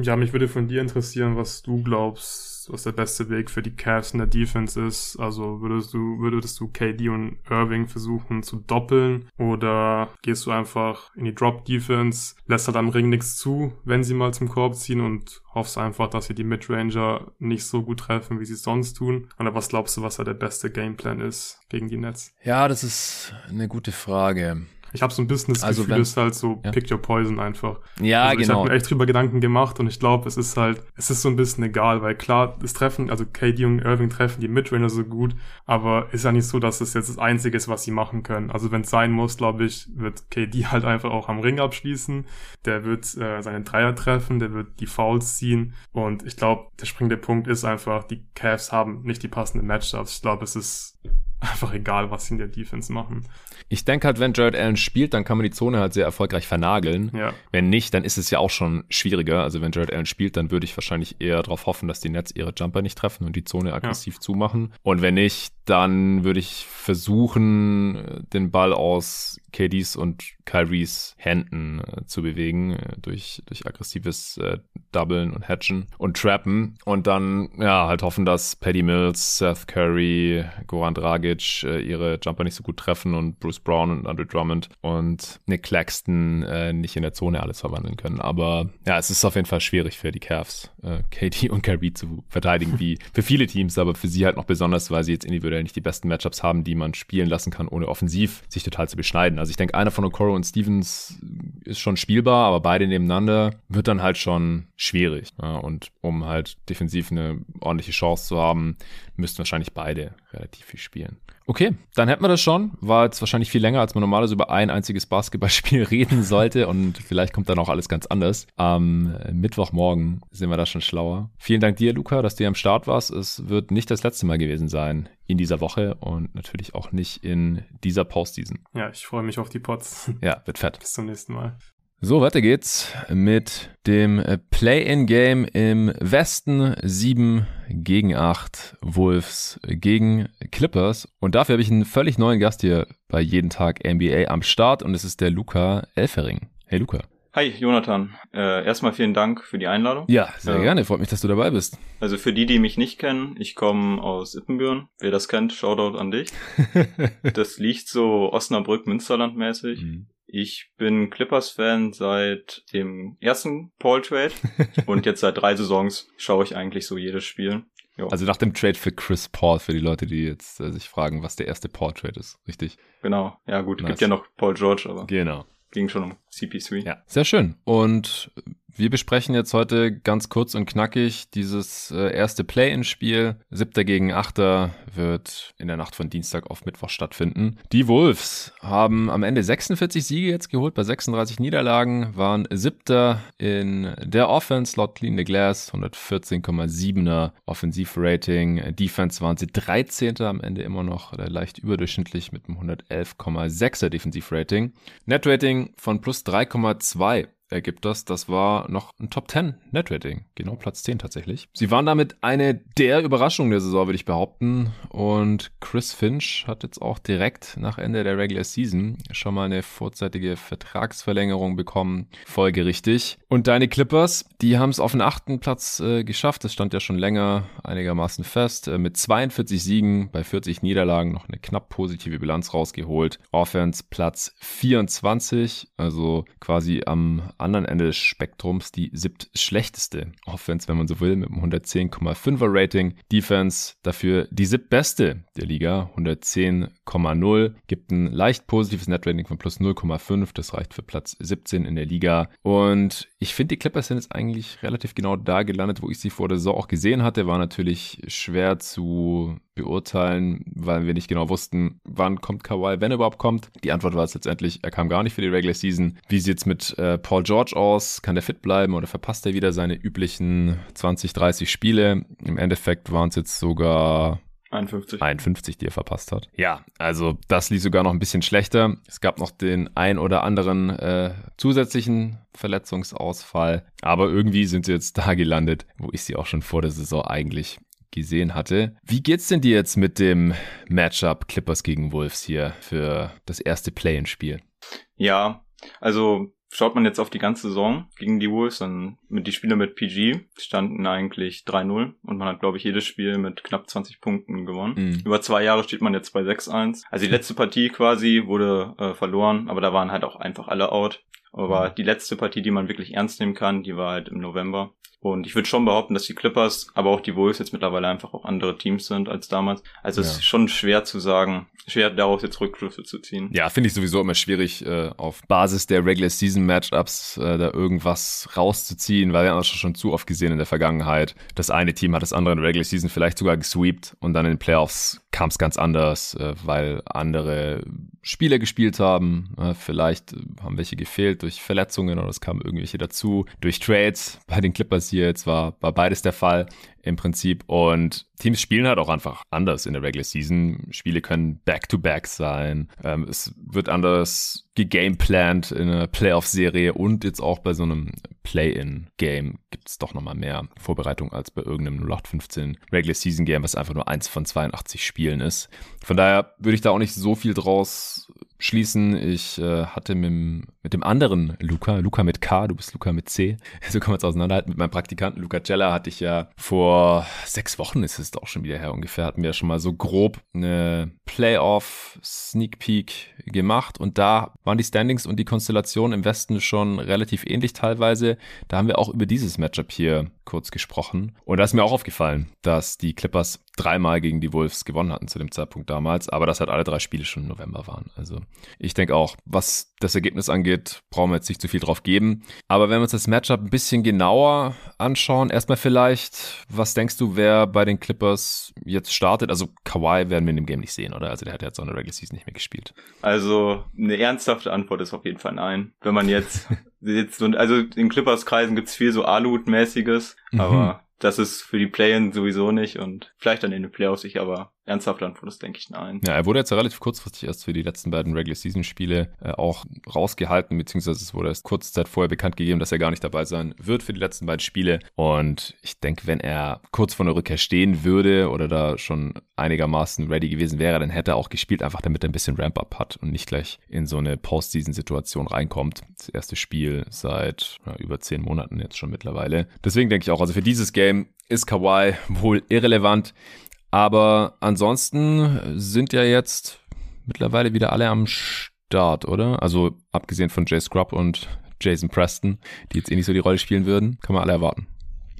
Ja, mich würde von dir interessieren, was du glaubst, was der beste Weg für die Cavs in der Defense ist. Also würdest du, würdest du KD und Irving versuchen zu doppeln oder gehst du einfach in die Drop Defense, lässt halt am Ring nichts zu, wenn sie mal zum Korb ziehen und hoffst einfach, dass sie die Midranger nicht so gut treffen, wie sie es sonst tun? Oder was glaubst du, was da der beste Gameplan ist gegen die Nets? Ja, das ist eine gute Frage. Ich habe so ein bisschen das also Gefühl, es ist halt so ja. pick your poison einfach. Ja, also genau. Ich habe mir echt drüber Gedanken gemacht und ich glaube, es ist halt, es ist so ein bisschen egal, weil klar, das Treffen, also KD und Irving treffen die Midrainer so gut, aber ist ja nicht so, dass es jetzt das Einzige ist, was sie machen können. Also wenn es sein muss, glaube ich, wird KD halt einfach auch am Ring abschließen. Der wird äh, seine Dreier treffen, der wird die Fouls ziehen und ich glaube, der springende Punkt ist einfach, die Cavs haben nicht die passenden Matchups. Ich glaube, es ist einfach egal, was sie in der Defense machen. Ich denke halt, wenn Jared Allen spielt, dann kann man die Zone halt sehr erfolgreich vernageln. Ja. Wenn nicht, dann ist es ja auch schon schwieriger. Also wenn Jared Allen spielt, dann würde ich wahrscheinlich eher darauf hoffen, dass die Nets ihre Jumper nicht treffen und die Zone aggressiv ja. zumachen. Und wenn nicht, dann würde ich versuchen, den Ball aus KDs und Kyries Händen äh, zu bewegen äh, durch, durch aggressives äh, Doublen und Hatchen und Trappen und dann ja halt hoffen, dass Paddy Mills, Seth Curry, Goran Dragic äh, ihre Jumper nicht so gut treffen und Bruce Brown und Andre Drummond und Nick Claxton äh, nicht in der Zone alles verwandeln können. Aber ja, es ist auf jeden Fall schwierig für die Cavs, äh, KD und Kyrie zu verteidigen, wie für viele Teams, aber für sie halt noch besonders, weil sie jetzt individuell nicht die besten Matchups haben, die man spielen lassen kann, ohne offensiv sich total zu beschneiden. Also ich denke, einer von Okoro und Stevens ist schon spielbar, aber beide nebeneinander wird dann halt schon schwierig. Ja, und um halt defensiv eine ordentliche Chance zu haben, müssten wahrscheinlich beide relativ viel spielen. Okay, dann hätten wir das schon. War jetzt wahrscheinlich viel länger, als man normalerweise über ein einziges Basketballspiel reden sollte. Und vielleicht kommt dann auch alles ganz anders. Am Mittwochmorgen sind wir da schon schlauer. Vielen Dank dir, Luca, dass du hier am Start warst. Es wird nicht das letzte Mal gewesen sein in dieser Woche und natürlich auch nicht in dieser Postseason. Ja, ich freue mich auf die Pots. Ja, wird fett. Bis zum nächsten Mal. So, weiter geht's mit dem Play-in-Game im Westen. 7 gegen 8 Wolves gegen Clippers. Und dafür habe ich einen völlig neuen Gast hier bei Jeden Tag NBA am Start und es ist der Luca Elfering. Hey Luca. Hi, Jonathan. Äh, erstmal vielen Dank für die Einladung. Ja, sehr äh, gerne. Freut mich, dass du dabei bist. Also für die, die mich nicht kennen, ich komme aus Ippenbüren. Wer das kennt, Shoutout an dich. das liegt so Osnabrück-Münsterland mäßig. Mhm. Ich bin Clippers-Fan seit dem ersten Paul-Trade und jetzt seit drei Saisons schaue ich eigentlich so jedes Spiel. Jo. Also nach dem Trade für Chris Paul, für die Leute, die jetzt äh, sich fragen, was der erste Paul-Trade ist, richtig? Genau, ja gut, nice. gibt ja noch Paul George, aber genau. ging schon um CP3. Ja, sehr schön. Und wir besprechen jetzt heute ganz kurz und knackig dieses äh, erste Play-in-Spiel. Siebter gegen Achter wird in der Nacht von Dienstag auf Mittwoch stattfinden. Die Wolves haben am Ende 46 Siege jetzt geholt bei 36 Niederlagen, waren Siebter in der Offense laut Clean the Glass, 114,7er Offensivrating. Defense waren sie 13. am Ende immer noch leicht überdurchschnittlich mit einem 111,6er Defensivrating. Netrating von plus 3,2 ergibt das. Das war noch ein Top 10 Netrating. Genau Platz 10 tatsächlich. Sie waren damit eine der Überraschungen der Saison, würde ich behaupten. Und Chris Finch hat jetzt auch direkt nach Ende der Regular Season schon mal eine vorzeitige Vertragsverlängerung bekommen. Folgerichtig. Und deine Clippers, die haben es auf den achten Platz äh, geschafft. Das stand ja schon länger einigermaßen fest. Äh, mit 42 Siegen bei 40 Niederlagen noch eine knapp positive Bilanz rausgeholt. Offense Platz 24, also quasi am anderen Ende des Spektrums die siebt schlechteste Offense, wenn man so will, mit einem 110,5er Rating. Defense dafür die siebtbeste der Liga, 110,0. Gibt ein leicht positives Netrating von plus 0,5. Das reicht für Platz 17 in der Liga. Und ich finde, die Clippers sind jetzt eigentlich relativ genau da gelandet, wo ich sie vor der Saison auch gesehen hatte. War natürlich schwer zu beurteilen, weil wir nicht genau wussten, wann kommt Kawhi, wenn er überhaupt kommt. Die Antwort war es letztendlich, er kam gar nicht für die Regular Season. Wie sieht's mit äh, Paul George aus? Kann der fit bleiben oder verpasst er wieder seine üblichen 20, 30 Spiele? Im Endeffekt waren es jetzt sogar 51. 51, die er verpasst hat. Ja, also das lief sogar noch ein bisschen schlechter. Es gab noch den ein oder anderen äh, zusätzlichen Verletzungsausfall, aber irgendwie sind sie jetzt da gelandet, wo ich sie auch schon vor der Saison eigentlich gesehen hatte. Wie geht's denn dir jetzt mit dem Matchup Clippers gegen Wolves hier für das erste Play-in-Spiel? Ja, also Schaut man jetzt auf die ganze Saison gegen die Wolves, dann mit die Spiele mit PG standen eigentlich 3-0 und man hat, glaube ich, jedes Spiel mit knapp 20 Punkten gewonnen. Mhm. Über zwei Jahre steht man jetzt bei 6-1. Also die letzte Partie quasi wurde äh, verloren, aber da waren halt auch einfach alle out. Aber mhm. die letzte Partie, die man wirklich ernst nehmen kann, die war halt im November. Und ich würde schon behaupten, dass die Clippers, aber auch die Wolves jetzt mittlerweile einfach auch andere Teams sind als damals. Also ja. es ist schon schwer zu sagen, schwer daraus jetzt Rückschlüsse zu ziehen. Ja, finde ich sowieso immer schwierig, äh, auf Basis der Regular Season Matchups äh, da irgendwas rauszuziehen, weil wir haben das schon zu oft gesehen in der Vergangenheit. Das eine Team hat das andere in der Regular Season vielleicht sogar gesweept und dann in den Playoffs kam es ganz anders, äh, weil andere Spieler gespielt haben. Äh, vielleicht haben welche gefehlt durch Verletzungen oder es kamen irgendwelche dazu. Durch Trades bei den Clippers hier jetzt war, war beides der Fall im Prinzip. Und Teams spielen halt auch einfach anders in der Regular Season. Spiele können Back-to-Back sein. Ähm, es wird anders gegameplant in einer Playoff-Serie und jetzt auch bei so einem Play-in-Game gibt es doch nochmal mehr Vorbereitung als bei irgendeinem 0815 Regular Season Game, was einfach nur eins von 82 Spielen ist. Von daher würde ich da auch nicht so viel draus schließen. Ich äh, hatte mit, mit dem anderen Luca, Luca mit K, du bist Luca mit C, so kann man es auseinanderhalten. Mit meinem Praktikanten Luca Cella hatte ich ja vor sechs Wochen, ist es doch schon wieder her ungefähr, hatten wir schon mal so grob eine Playoff Sneak Peek gemacht und da waren die Standings und die Konstellation im Westen schon relativ ähnlich teilweise. Da haben wir auch über dieses Matchup hier kurz gesprochen und da ist mir auch aufgefallen, dass die Clippers dreimal gegen die Wolves gewonnen hatten zu dem Zeitpunkt damals, aber dass halt alle drei Spiele schon im November waren. Also ich denke auch, was das Ergebnis angeht, brauchen wir jetzt nicht zu viel drauf geben. Aber wenn wir uns das Matchup ein bisschen genauer anschauen, erstmal vielleicht, was denkst du, wer bei den Clippers jetzt startet? Also Kawhi werden wir in dem Game nicht sehen, oder? Also der hat jetzt auch in der Regular Season nicht mehr gespielt. Also eine ernsthafte Antwort ist auf jeden Fall nein. Wenn man jetzt, jetzt also in Clippers-Kreisen gibt's viel so Alut-mäßiges, mhm. aber das ist für die Play-In sowieso nicht und vielleicht dann in den Playoffs ich aber ernsthaft antworte, das denke ich nein. Ja, er wurde jetzt relativ kurzfristig erst für die letzten beiden Regular Season Spiele äh, auch rausgehalten, beziehungsweise es wurde erst kurze Zeit vorher bekannt gegeben, dass er gar nicht dabei sein wird für die letzten beiden Spiele. Und ich denke, wenn er kurz vor der Rückkehr stehen würde oder da schon einigermaßen ready gewesen wäre, dann hätte er auch gespielt, einfach damit er ein bisschen Ramp-up hat und nicht gleich in so eine Postseason-Situation reinkommt. Das erste Spiel seit ja, über zehn Monaten jetzt schon mittlerweile. Deswegen denke ich auch, also für dieses Game ist Kawhi wohl irrelevant. Aber ansonsten sind ja jetzt mittlerweile wieder alle am Start, oder? Also abgesehen von Jay Scrub und Jason Preston, die jetzt eh nicht so die Rolle spielen würden, kann man alle erwarten.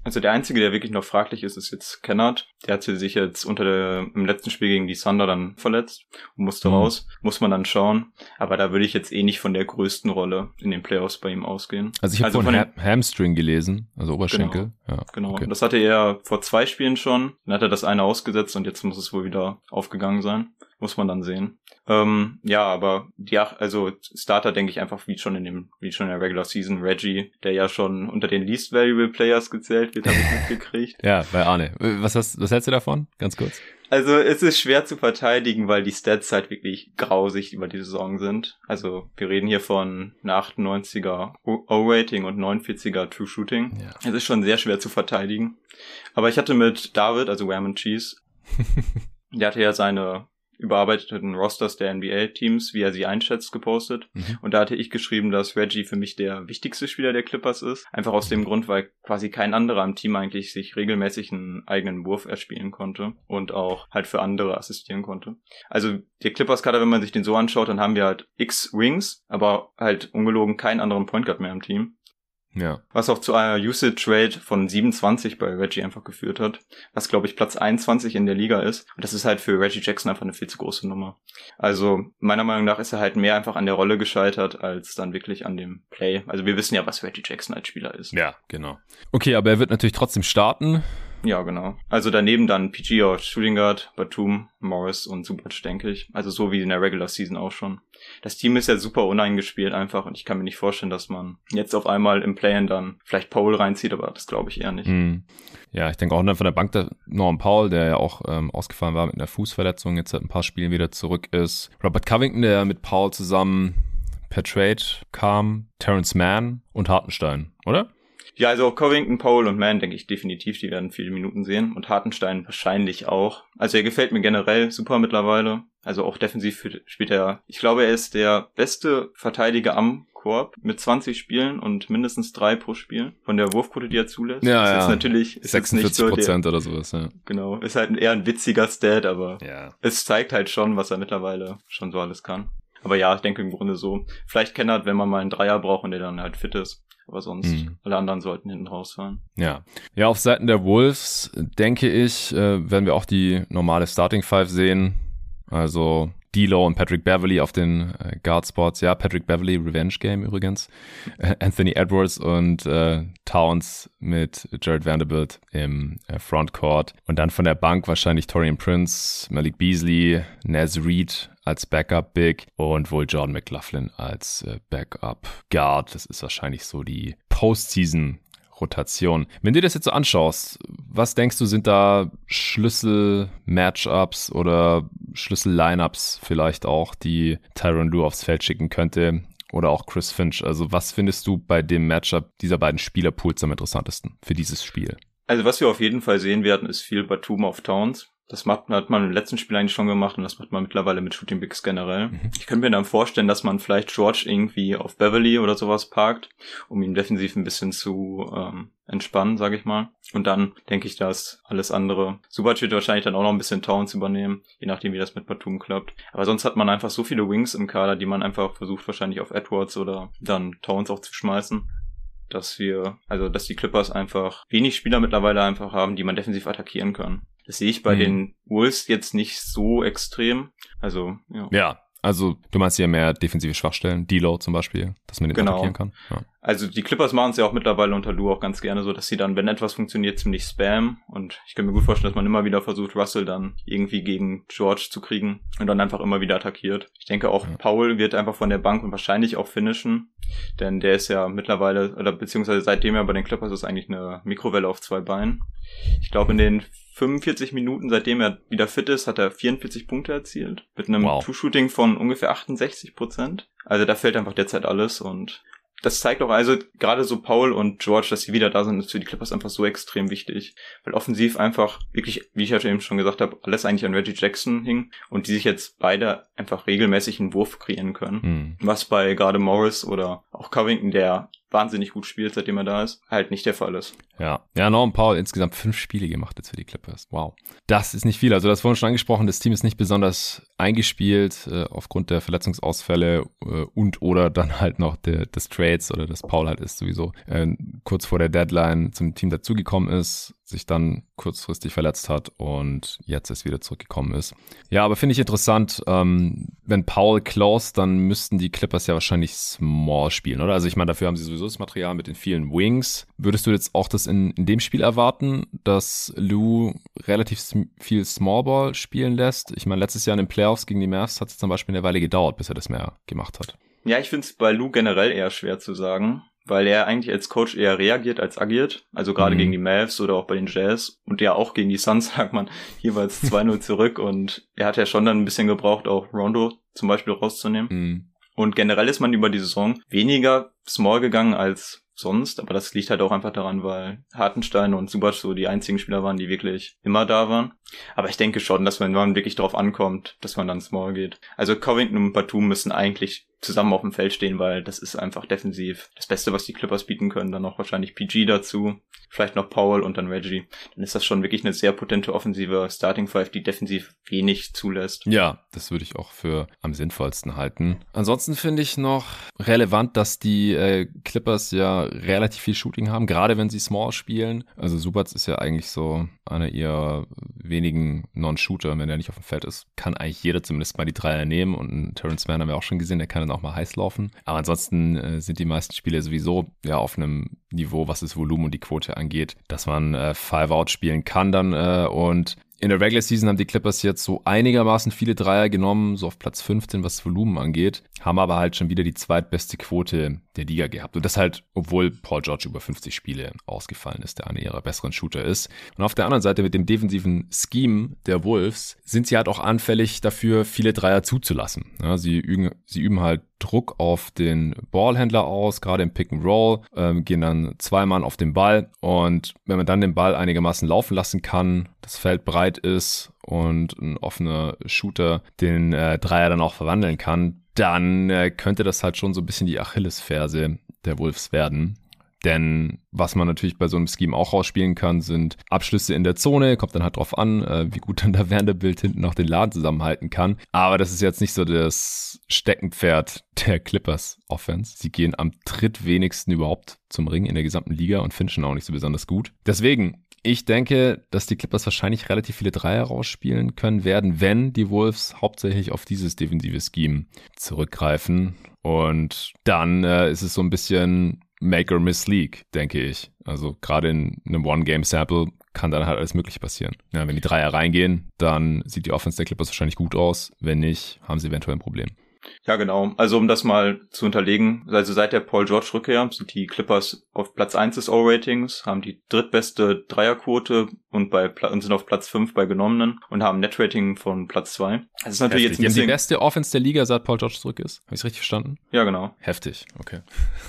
Also der einzige, der wirklich noch fraglich ist, ist jetzt Kennard. Der hat sich jetzt unter der, im letzten Spiel gegen die Thunder dann verletzt und musste mhm. raus. Muss man dann schauen. Aber da würde ich jetzt eh nicht von der größten Rolle in den Playoffs bei ihm ausgehen. Also ich habe also von, ha Hamstring gelesen, also Oberschenkel. Genau, ja, genau. Okay. das hatte er vor zwei Spielen schon. Dann hat er das eine ausgesetzt und jetzt muss es wohl wieder aufgegangen sein. Muss man dann sehen. Ähm, ja, aber ja, also Starter denke ich einfach wie schon in dem, wie schon in der Regular Season, Reggie, der ja schon unter den Least Valuable Players gezählt wird, habe ich mitgekriegt. ja, bei Arne. Was, hast, was hältst du davon? Ganz kurz. Also es ist schwer zu verteidigen, weil die Stats halt wirklich grausig über die Saison sind. Also wir reden hier von einer 98er O-Rating und 49er True Shooting. Ja. Es ist schon sehr schwer zu verteidigen. Aber ich hatte mit David, also Wham Cheese, der hatte ja seine überarbeiteten Rosters der NBA-Teams, wie er sie einschätzt, gepostet. Mhm. Und da hatte ich geschrieben, dass Reggie für mich der wichtigste Spieler der Clippers ist. Einfach aus dem Grund, weil quasi kein anderer im Team eigentlich sich regelmäßig einen eigenen Wurf erspielen konnte und auch halt für andere assistieren konnte. Also der Clippers-Kader, wenn man sich den so anschaut, dann haben wir halt X Wings, aber halt ungelogen keinen anderen Point Guard mehr im Team. Ja. Was auch zu einer Usage Rate von 27 bei Reggie einfach geführt hat. Was, glaube ich, Platz 21 in der Liga ist. Und das ist halt für Reggie Jackson einfach eine viel zu große Nummer. Also, meiner Meinung nach ist er halt mehr einfach an der Rolle gescheitert, als dann wirklich an dem Play. Also, wir wissen ja, was Reggie Jackson als Spieler ist. Ja, genau. Okay, aber er wird natürlich trotzdem starten. Ja, genau. Also daneben dann PG auf Shooting Guard, Batum, Morris und Subac, denke ich. Also so wie in der Regular Season auch schon. Das Team ist ja super uneingespielt einfach und ich kann mir nicht vorstellen, dass man jetzt auf einmal im Play-In dann vielleicht Paul reinzieht, aber das glaube ich eher nicht. Mm. Ja, ich denke auch von der Bank der Norm Paul, der ja auch ähm, ausgefallen war mit einer Fußverletzung, jetzt seit ein paar Spielen wieder zurück ist. Robert Covington, der mit Paul zusammen per Trade kam, Terrence Mann und Hartenstein, oder? Ja, also Covington, Paul und Mann denke ich definitiv, die werden viele Minuten sehen und Hartenstein wahrscheinlich auch. Also er gefällt mir generell super mittlerweile. Also auch defensiv spielt er, ich glaube, er ist der beste Verteidiger am Korb mit 20 Spielen und mindestens drei pro Spiel von der Wurfquote, die er zulässt. Ja, ist ja. Jetzt natürlich ist 46 so Prozent oder sowas, ja. Genau, ist halt eher ein witziger Stat, aber ja. es zeigt halt schon, was er mittlerweile schon so alles kann. Aber ja, ich denke im Grunde so. Vielleicht Kennert, wenn man mal einen Dreier braucht und der dann halt fit ist. Aber sonst, mhm. alle anderen sollten hinten rausfallen. Ja. Ja, auf Seiten der Wolves, denke ich, äh, werden wir auch die normale Starting Five sehen. Also D'Lo und Patrick Beverly auf den äh, Guard Spots. Ja, Patrick Beverly, Revenge Game übrigens. Äh, Anthony Edwards und äh, Towns mit Jared Vanderbilt im äh, Frontcourt. Und dann von der Bank wahrscheinlich Torian Prince, Malik Beasley, Naz Reed als Backup Big und wohl Jordan McLaughlin als äh, Backup Guard. Das ist wahrscheinlich so die Postseason Rotation. Wenn du das jetzt so anschaust, was denkst du, sind da Schlüssel-Matchups oder Schlüssel-Lineups vielleicht auch, die Tyron Lue aufs Feld schicken könnte? Oder auch Chris Finch. Also was findest du bei dem Matchup dieser beiden Spielerpools am interessantesten für dieses Spiel? Also was wir auf jeden Fall sehen werden, ist viel Batum auf Towns. Das macht, hat man im letzten Spiel eigentlich schon gemacht und das macht man mittlerweile mit Shooting Bigs generell. Mhm. Ich könnte mir dann vorstellen, dass man vielleicht George irgendwie auf Beverly oder sowas parkt, um ihn defensiv ein bisschen zu ähm, entspannen, sage ich mal. Und dann denke ich, dass alles andere. Subac wird wahrscheinlich dann auch noch ein bisschen Towns übernehmen, je nachdem, wie das mit Batum klappt. Aber sonst hat man einfach so viele Wings im Kader, die man einfach versucht wahrscheinlich auf Edwards oder dann Towns auch zu schmeißen dass wir, also dass die Clippers einfach wenig Spieler mittlerweile einfach haben, die man defensiv attackieren kann. Das sehe ich bei mhm. den Wolves jetzt nicht so extrem. Also, ja. Ja, also du meinst ja mehr defensive Schwachstellen, Deload zum Beispiel, dass man den genau. attackieren kann. Ja. Also die Clippers machen es ja auch mittlerweile unter Lou auch ganz gerne so, dass sie dann, wenn etwas funktioniert, ziemlich spam. Und ich kann mir gut vorstellen, dass man immer wieder versucht, Russell dann irgendwie gegen George zu kriegen und dann einfach immer wieder attackiert. Ich denke auch, ja. Paul wird einfach von der Bank und wahrscheinlich auch finishen, denn der ist ja mittlerweile, oder beziehungsweise seitdem er bei den Clippers ist, eigentlich eine Mikrowelle auf zwei Beinen. Ich glaube, in den 45 Minuten, seitdem er wieder fit ist, hat er 44 Punkte erzielt. Mit einem wow. Two-Shooting von ungefähr 68 Prozent. Also da fällt einfach derzeit alles und das zeigt auch also gerade so Paul und George, dass sie wieder da sind, ist für die Clippers einfach so extrem wichtig. Weil offensiv einfach wirklich, wie ich ja eben schon gesagt habe, alles eigentlich an Reggie Jackson hing und die sich jetzt beide einfach regelmäßig einen Wurf kreieren können. Mhm. Was bei gerade Morris oder auch Covington, der wahnsinnig gut spielt, seitdem er da ist, halt nicht der Fall ist. Ja, ja, Norman Paul insgesamt fünf Spiele gemacht jetzt für die Clippers. Wow. Das ist nicht viel. Also das vorhin schon angesprochen, das Team ist nicht besonders eingespielt äh, aufgrund der Verletzungsausfälle äh, und oder dann halt noch der, des Trades oder dass Paul halt ist sowieso äh, kurz vor der Deadline zum Team dazugekommen ist sich dann kurzfristig verletzt hat und jetzt erst wieder zurückgekommen ist. Ja, aber finde ich interessant, ähm, wenn Paul close, dann müssten die Clippers ja wahrscheinlich Small spielen, oder? Also ich meine, dafür haben sie sowieso das Material mit den vielen Wings. Würdest du jetzt auch das in, in dem Spiel erwarten, dass Lou relativ viel Smallball spielen lässt? Ich meine, letztes Jahr in den Playoffs gegen die Mavs hat es zum Beispiel eine Weile gedauert, bis er das mehr gemacht hat. Ja, ich finde es bei Lou generell eher schwer zu sagen weil er eigentlich als Coach eher reagiert als agiert. Also gerade mhm. gegen die Mavs oder auch bei den Jazz und ja auch gegen die Suns sagt man jeweils 2-0 zurück und er hat ja schon dann ein bisschen gebraucht, auch Rondo zum Beispiel rauszunehmen. Mhm. Und generell ist man über die Saison weniger small gegangen als sonst, aber das liegt halt auch einfach daran, weil Hartenstein und Subac so die einzigen Spieler waren, die wirklich immer da waren. Aber ich denke schon, dass wenn man wirklich drauf ankommt, dass man dann small geht. Also Covington und Batum müssen eigentlich zusammen auf dem Feld stehen, weil das ist einfach defensiv das Beste, was die Clippers bieten können. Dann noch wahrscheinlich PG dazu, vielleicht noch Powell und dann Reggie. Dann ist das schon wirklich eine sehr potente offensive Starting Five, die defensiv wenig zulässt. Ja, das würde ich auch für am sinnvollsten halten. Ansonsten finde ich noch relevant, dass die äh, Clippers ja relativ viel Shooting haben, gerade wenn sie Small spielen. Also Subats ist ja eigentlich so einer ihrer wenigen Non-Shooter, wenn er nicht auf dem Feld ist, kann eigentlich jeder zumindest mal die Dreier nehmen und Terrence Mann haben wir auch schon gesehen, der kann dann auch mal heiß laufen. Aber ansonsten äh, sind die meisten Spiele sowieso ja auf einem Niveau, was das Volumen und die Quote angeht, dass man äh, Five-Out spielen kann dann äh, und in der Regular Season haben die Clippers jetzt so einigermaßen viele Dreier genommen, so auf Platz 15, was Volumen angeht, haben aber halt schon wieder die zweitbeste Quote der Liga gehabt. Und das halt, obwohl Paul George über 50 Spiele ausgefallen ist, der einer ihrer besseren Shooter ist. Und auf der anderen Seite mit dem defensiven Scheme der Wolves sind sie halt auch anfällig dafür, viele Dreier zuzulassen. Ja, sie, üben, sie üben halt Druck auf den Ballhändler aus, gerade im Pick and Roll, ähm, gehen dann zwei Mann auf den Ball und wenn man dann den Ball einigermaßen laufen lassen kann, das Feld breit ist und ein offener Shooter den äh, Dreier dann auch verwandeln kann, dann äh, könnte das halt schon so ein bisschen die Achillesferse der Wolves werden. Denn was man natürlich bei so einem Scheme auch rausspielen kann, sind Abschlüsse in der Zone. Kommt dann halt drauf an, äh, wie gut dann der Vanderbilt hinten noch den Laden zusammenhalten kann. Aber das ist jetzt nicht so das Steckenpferd der Clippers Offense. Sie gehen am drittwenigsten überhaupt zum Ring in der gesamten Liga und finishen auch nicht so besonders gut. Deswegen, ich denke, dass die Clippers wahrscheinlich relativ viele Dreier rausspielen können werden, wenn die Wolves hauptsächlich auf dieses defensive Scheme zurückgreifen. Und dann äh, ist es so ein bisschen Make or Miss League, denke ich. Also gerade in einem One-Game-Sample kann dann halt alles Mögliche passieren. Ja, wenn die Dreier reingehen, dann sieht die Offense der Clippers wahrscheinlich gut aus. Wenn nicht, haben sie eventuell ein Problem. Ja, genau. Also um das mal zu unterlegen, also seit der Paul George Rückkehr sind die Clippers auf Platz 1 des O-Ratings, haben die drittbeste Dreierquote und bei und sind auf Platz 5 bei genommenen und haben ein Netrating von Platz 2. Das ist natürlich Heftig. jetzt ein bisschen die beste Offense der Liga, seit Paul George zurück ist. Habe ich richtig verstanden? Ja, genau. Heftig, okay.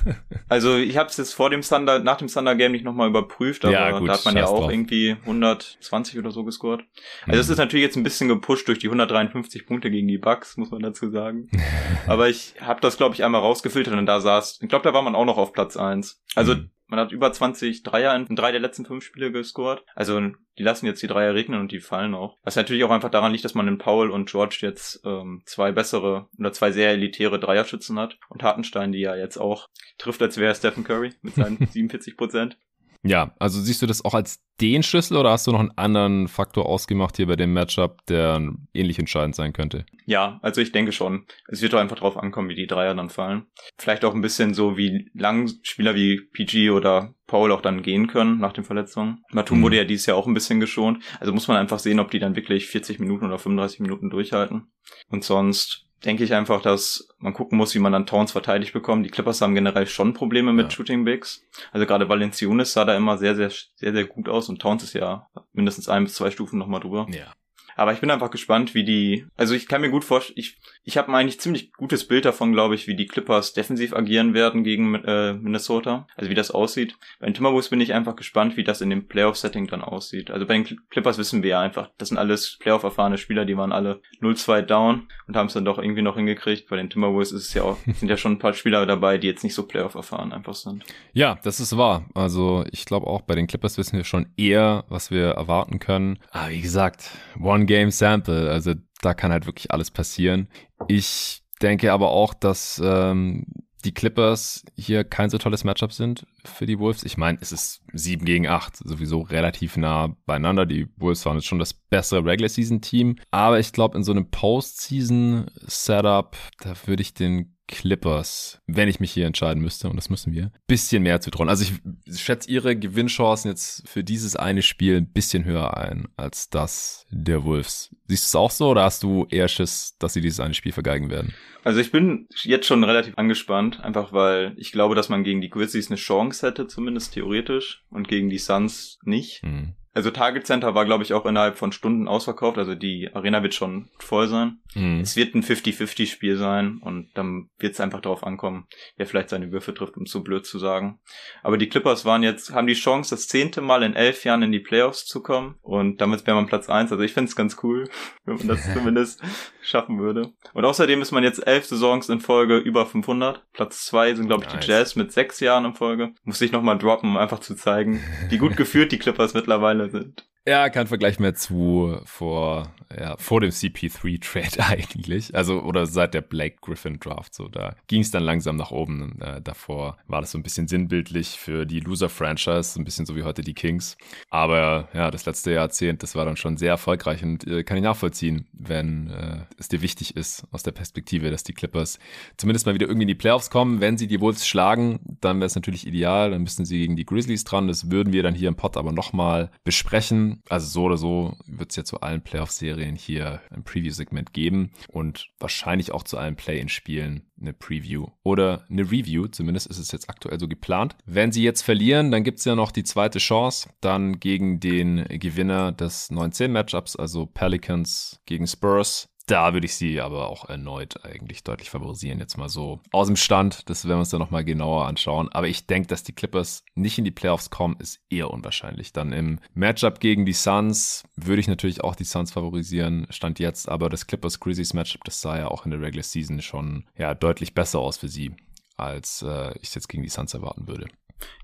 also ich habe es jetzt vor dem Thunder, nach dem Thunder Game nicht nochmal überprüft, aber ja, gut, da hat man ja auch drauf. irgendwie 120 oder so gescored. Also mhm. es ist natürlich jetzt ein bisschen gepusht durch die 153 Punkte gegen die Bucks, muss man dazu sagen. aber ich habe das, glaube ich, einmal rausgefiltert und da saß, ich glaube, da war man auch noch auf Platz 1. Also mhm. Man hat über 20 Dreier in drei der letzten fünf Spiele gescored. Also die lassen jetzt die Dreier regnen und die fallen auch. Was natürlich auch einfach daran liegt, dass man in Paul und George jetzt ähm, zwei bessere oder zwei sehr elitäre Dreierschützen hat. Und Hartenstein, die ja jetzt auch trifft, als wäre Stephen Curry mit seinen 47 Prozent. Ja, also siehst du das auch als den Schlüssel oder hast du noch einen anderen Faktor ausgemacht hier bei dem Matchup, der ähnlich entscheidend sein könnte? Ja, also ich denke schon. Es wird doch einfach drauf ankommen, wie die Dreier dann fallen. Vielleicht auch ein bisschen so, wie lang Spieler wie PG oder Paul auch dann gehen können nach den Verletzungen. Matum mhm. wurde ja dieses Jahr auch ein bisschen geschont. Also muss man einfach sehen, ob die dann wirklich 40 Minuten oder 35 Minuten durchhalten. Und sonst denke ich einfach, dass man gucken muss, wie man dann Towns verteidigt bekommt. Die Clippers haben generell schon Probleme mit ja. Shooting Bigs. Also gerade Valenciunas sah da immer sehr, sehr, sehr, sehr gut aus und Towns ist ja mindestens ein bis zwei Stufen nochmal drüber. Ja. Aber ich bin einfach gespannt, wie die. Also ich kann mir gut vorstellen, ich, ich habe eigentlich ziemlich gutes Bild davon, glaube ich, wie die Clippers defensiv agieren werden gegen äh, Minnesota. Also wie das aussieht. Bei den Timberwolves bin ich einfach gespannt, wie das in dem Playoff-Setting dann aussieht. Also bei den Clippers wissen wir ja einfach, das sind alles Playoff-erfahrene Spieler, die waren alle 0-2 down und haben es dann doch irgendwie noch hingekriegt. Bei den Timberwolves ist es ja auch, sind ja schon ein paar Spieler dabei, die jetzt nicht so Playoff-erfahren einfach sind. Ja, das ist wahr. Also ich glaube auch bei den Clippers wissen wir schon eher, was wir erwarten können. Aber wie gesagt, One Game Sample. Also da kann halt wirklich alles passieren. Ich denke aber auch, dass ähm, die Clippers hier kein so tolles Matchup sind für die Wolves. Ich meine, es ist 7 gegen 8, sowieso relativ nah beieinander. Die Wolves waren jetzt schon das bessere Regular Season Team. Aber ich glaube, in so einem Postseason Setup, da würde ich den Clippers, wenn ich mich hier entscheiden müsste, und das müssen wir, bisschen mehr zu trauen. Also ich schätze ihre Gewinnchancen jetzt für dieses eine Spiel ein bisschen höher ein als das der Wolves. Siehst du es auch so oder hast du eher Schiss, dass sie dieses eine Spiel vergeigen werden? Also ich bin jetzt schon relativ angespannt, einfach weil ich glaube, dass man gegen die Grizzlies eine Chance hätte, zumindest theoretisch, und gegen die Suns nicht. Mhm. Also Target Center war, glaube ich, auch innerhalb von Stunden ausverkauft. Also die Arena wird schon voll sein. Mhm. Es wird ein 50-50-Spiel sein und dann wird es einfach darauf ankommen, wer vielleicht seine Würfe trifft, um so blöd zu sagen. Aber die Clippers waren jetzt, haben die Chance, das zehnte Mal in elf Jahren in die Playoffs zu kommen. Und damit wäre man Platz eins. Also ich finde es ganz cool, wenn man das zumindest schaffen würde. Und außerdem ist man jetzt elf Saisons in Folge über 500. Platz zwei sind, glaube ich, nice. die Jazz mit sechs Jahren in Folge. Muss ich nochmal droppen, um einfach zu zeigen, wie gut geführt die Clippers mittlerweile sind. Ja, kein Vergleich mehr zu vor, ja, vor dem CP3-Trade eigentlich. Also, oder seit der Blake Griffin Draft. So, da ging es dann langsam nach oben. Äh, davor war das so ein bisschen sinnbildlich für die Loser-Franchise, ein bisschen so wie heute die Kings. Aber ja, das letzte Jahrzehnt, das war dann schon sehr erfolgreich und äh, kann ich nachvollziehen, wenn äh, es dir wichtig ist, aus der Perspektive, dass die Clippers zumindest mal wieder irgendwie in die Playoffs kommen. Wenn sie die Wolves schlagen, dann wäre es natürlich ideal. Dann müssten sie gegen die Grizzlies dran. Das würden wir dann hier im Pod aber nochmal besprechen also so oder so wird es ja zu allen Playoff-Serien hier ein Preview-Segment geben und wahrscheinlich auch zu allen Play-in-Spielen eine Preview oder eine Review. Zumindest ist es jetzt aktuell so geplant. Wenn sie jetzt verlieren, dann gibt es ja noch die zweite Chance, dann gegen den Gewinner des 9-10-Matchups, also Pelicans gegen Spurs. Da würde ich sie aber auch erneut eigentlich deutlich favorisieren. Jetzt mal so aus dem Stand. Das werden wir uns dann nochmal genauer anschauen. Aber ich denke, dass die Clippers nicht in die Playoffs kommen, ist eher unwahrscheinlich. Dann im Matchup gegen die Suns würde ich natürlich auch die Suns favorisieren. Stand jetzt. Aber das Clippers Grizzlies Matchup, das sah ja auch in der Regular Season schon ja deutlich besser aus für sie, als äh, ich es jetzt gegen die Suns erwarten würde.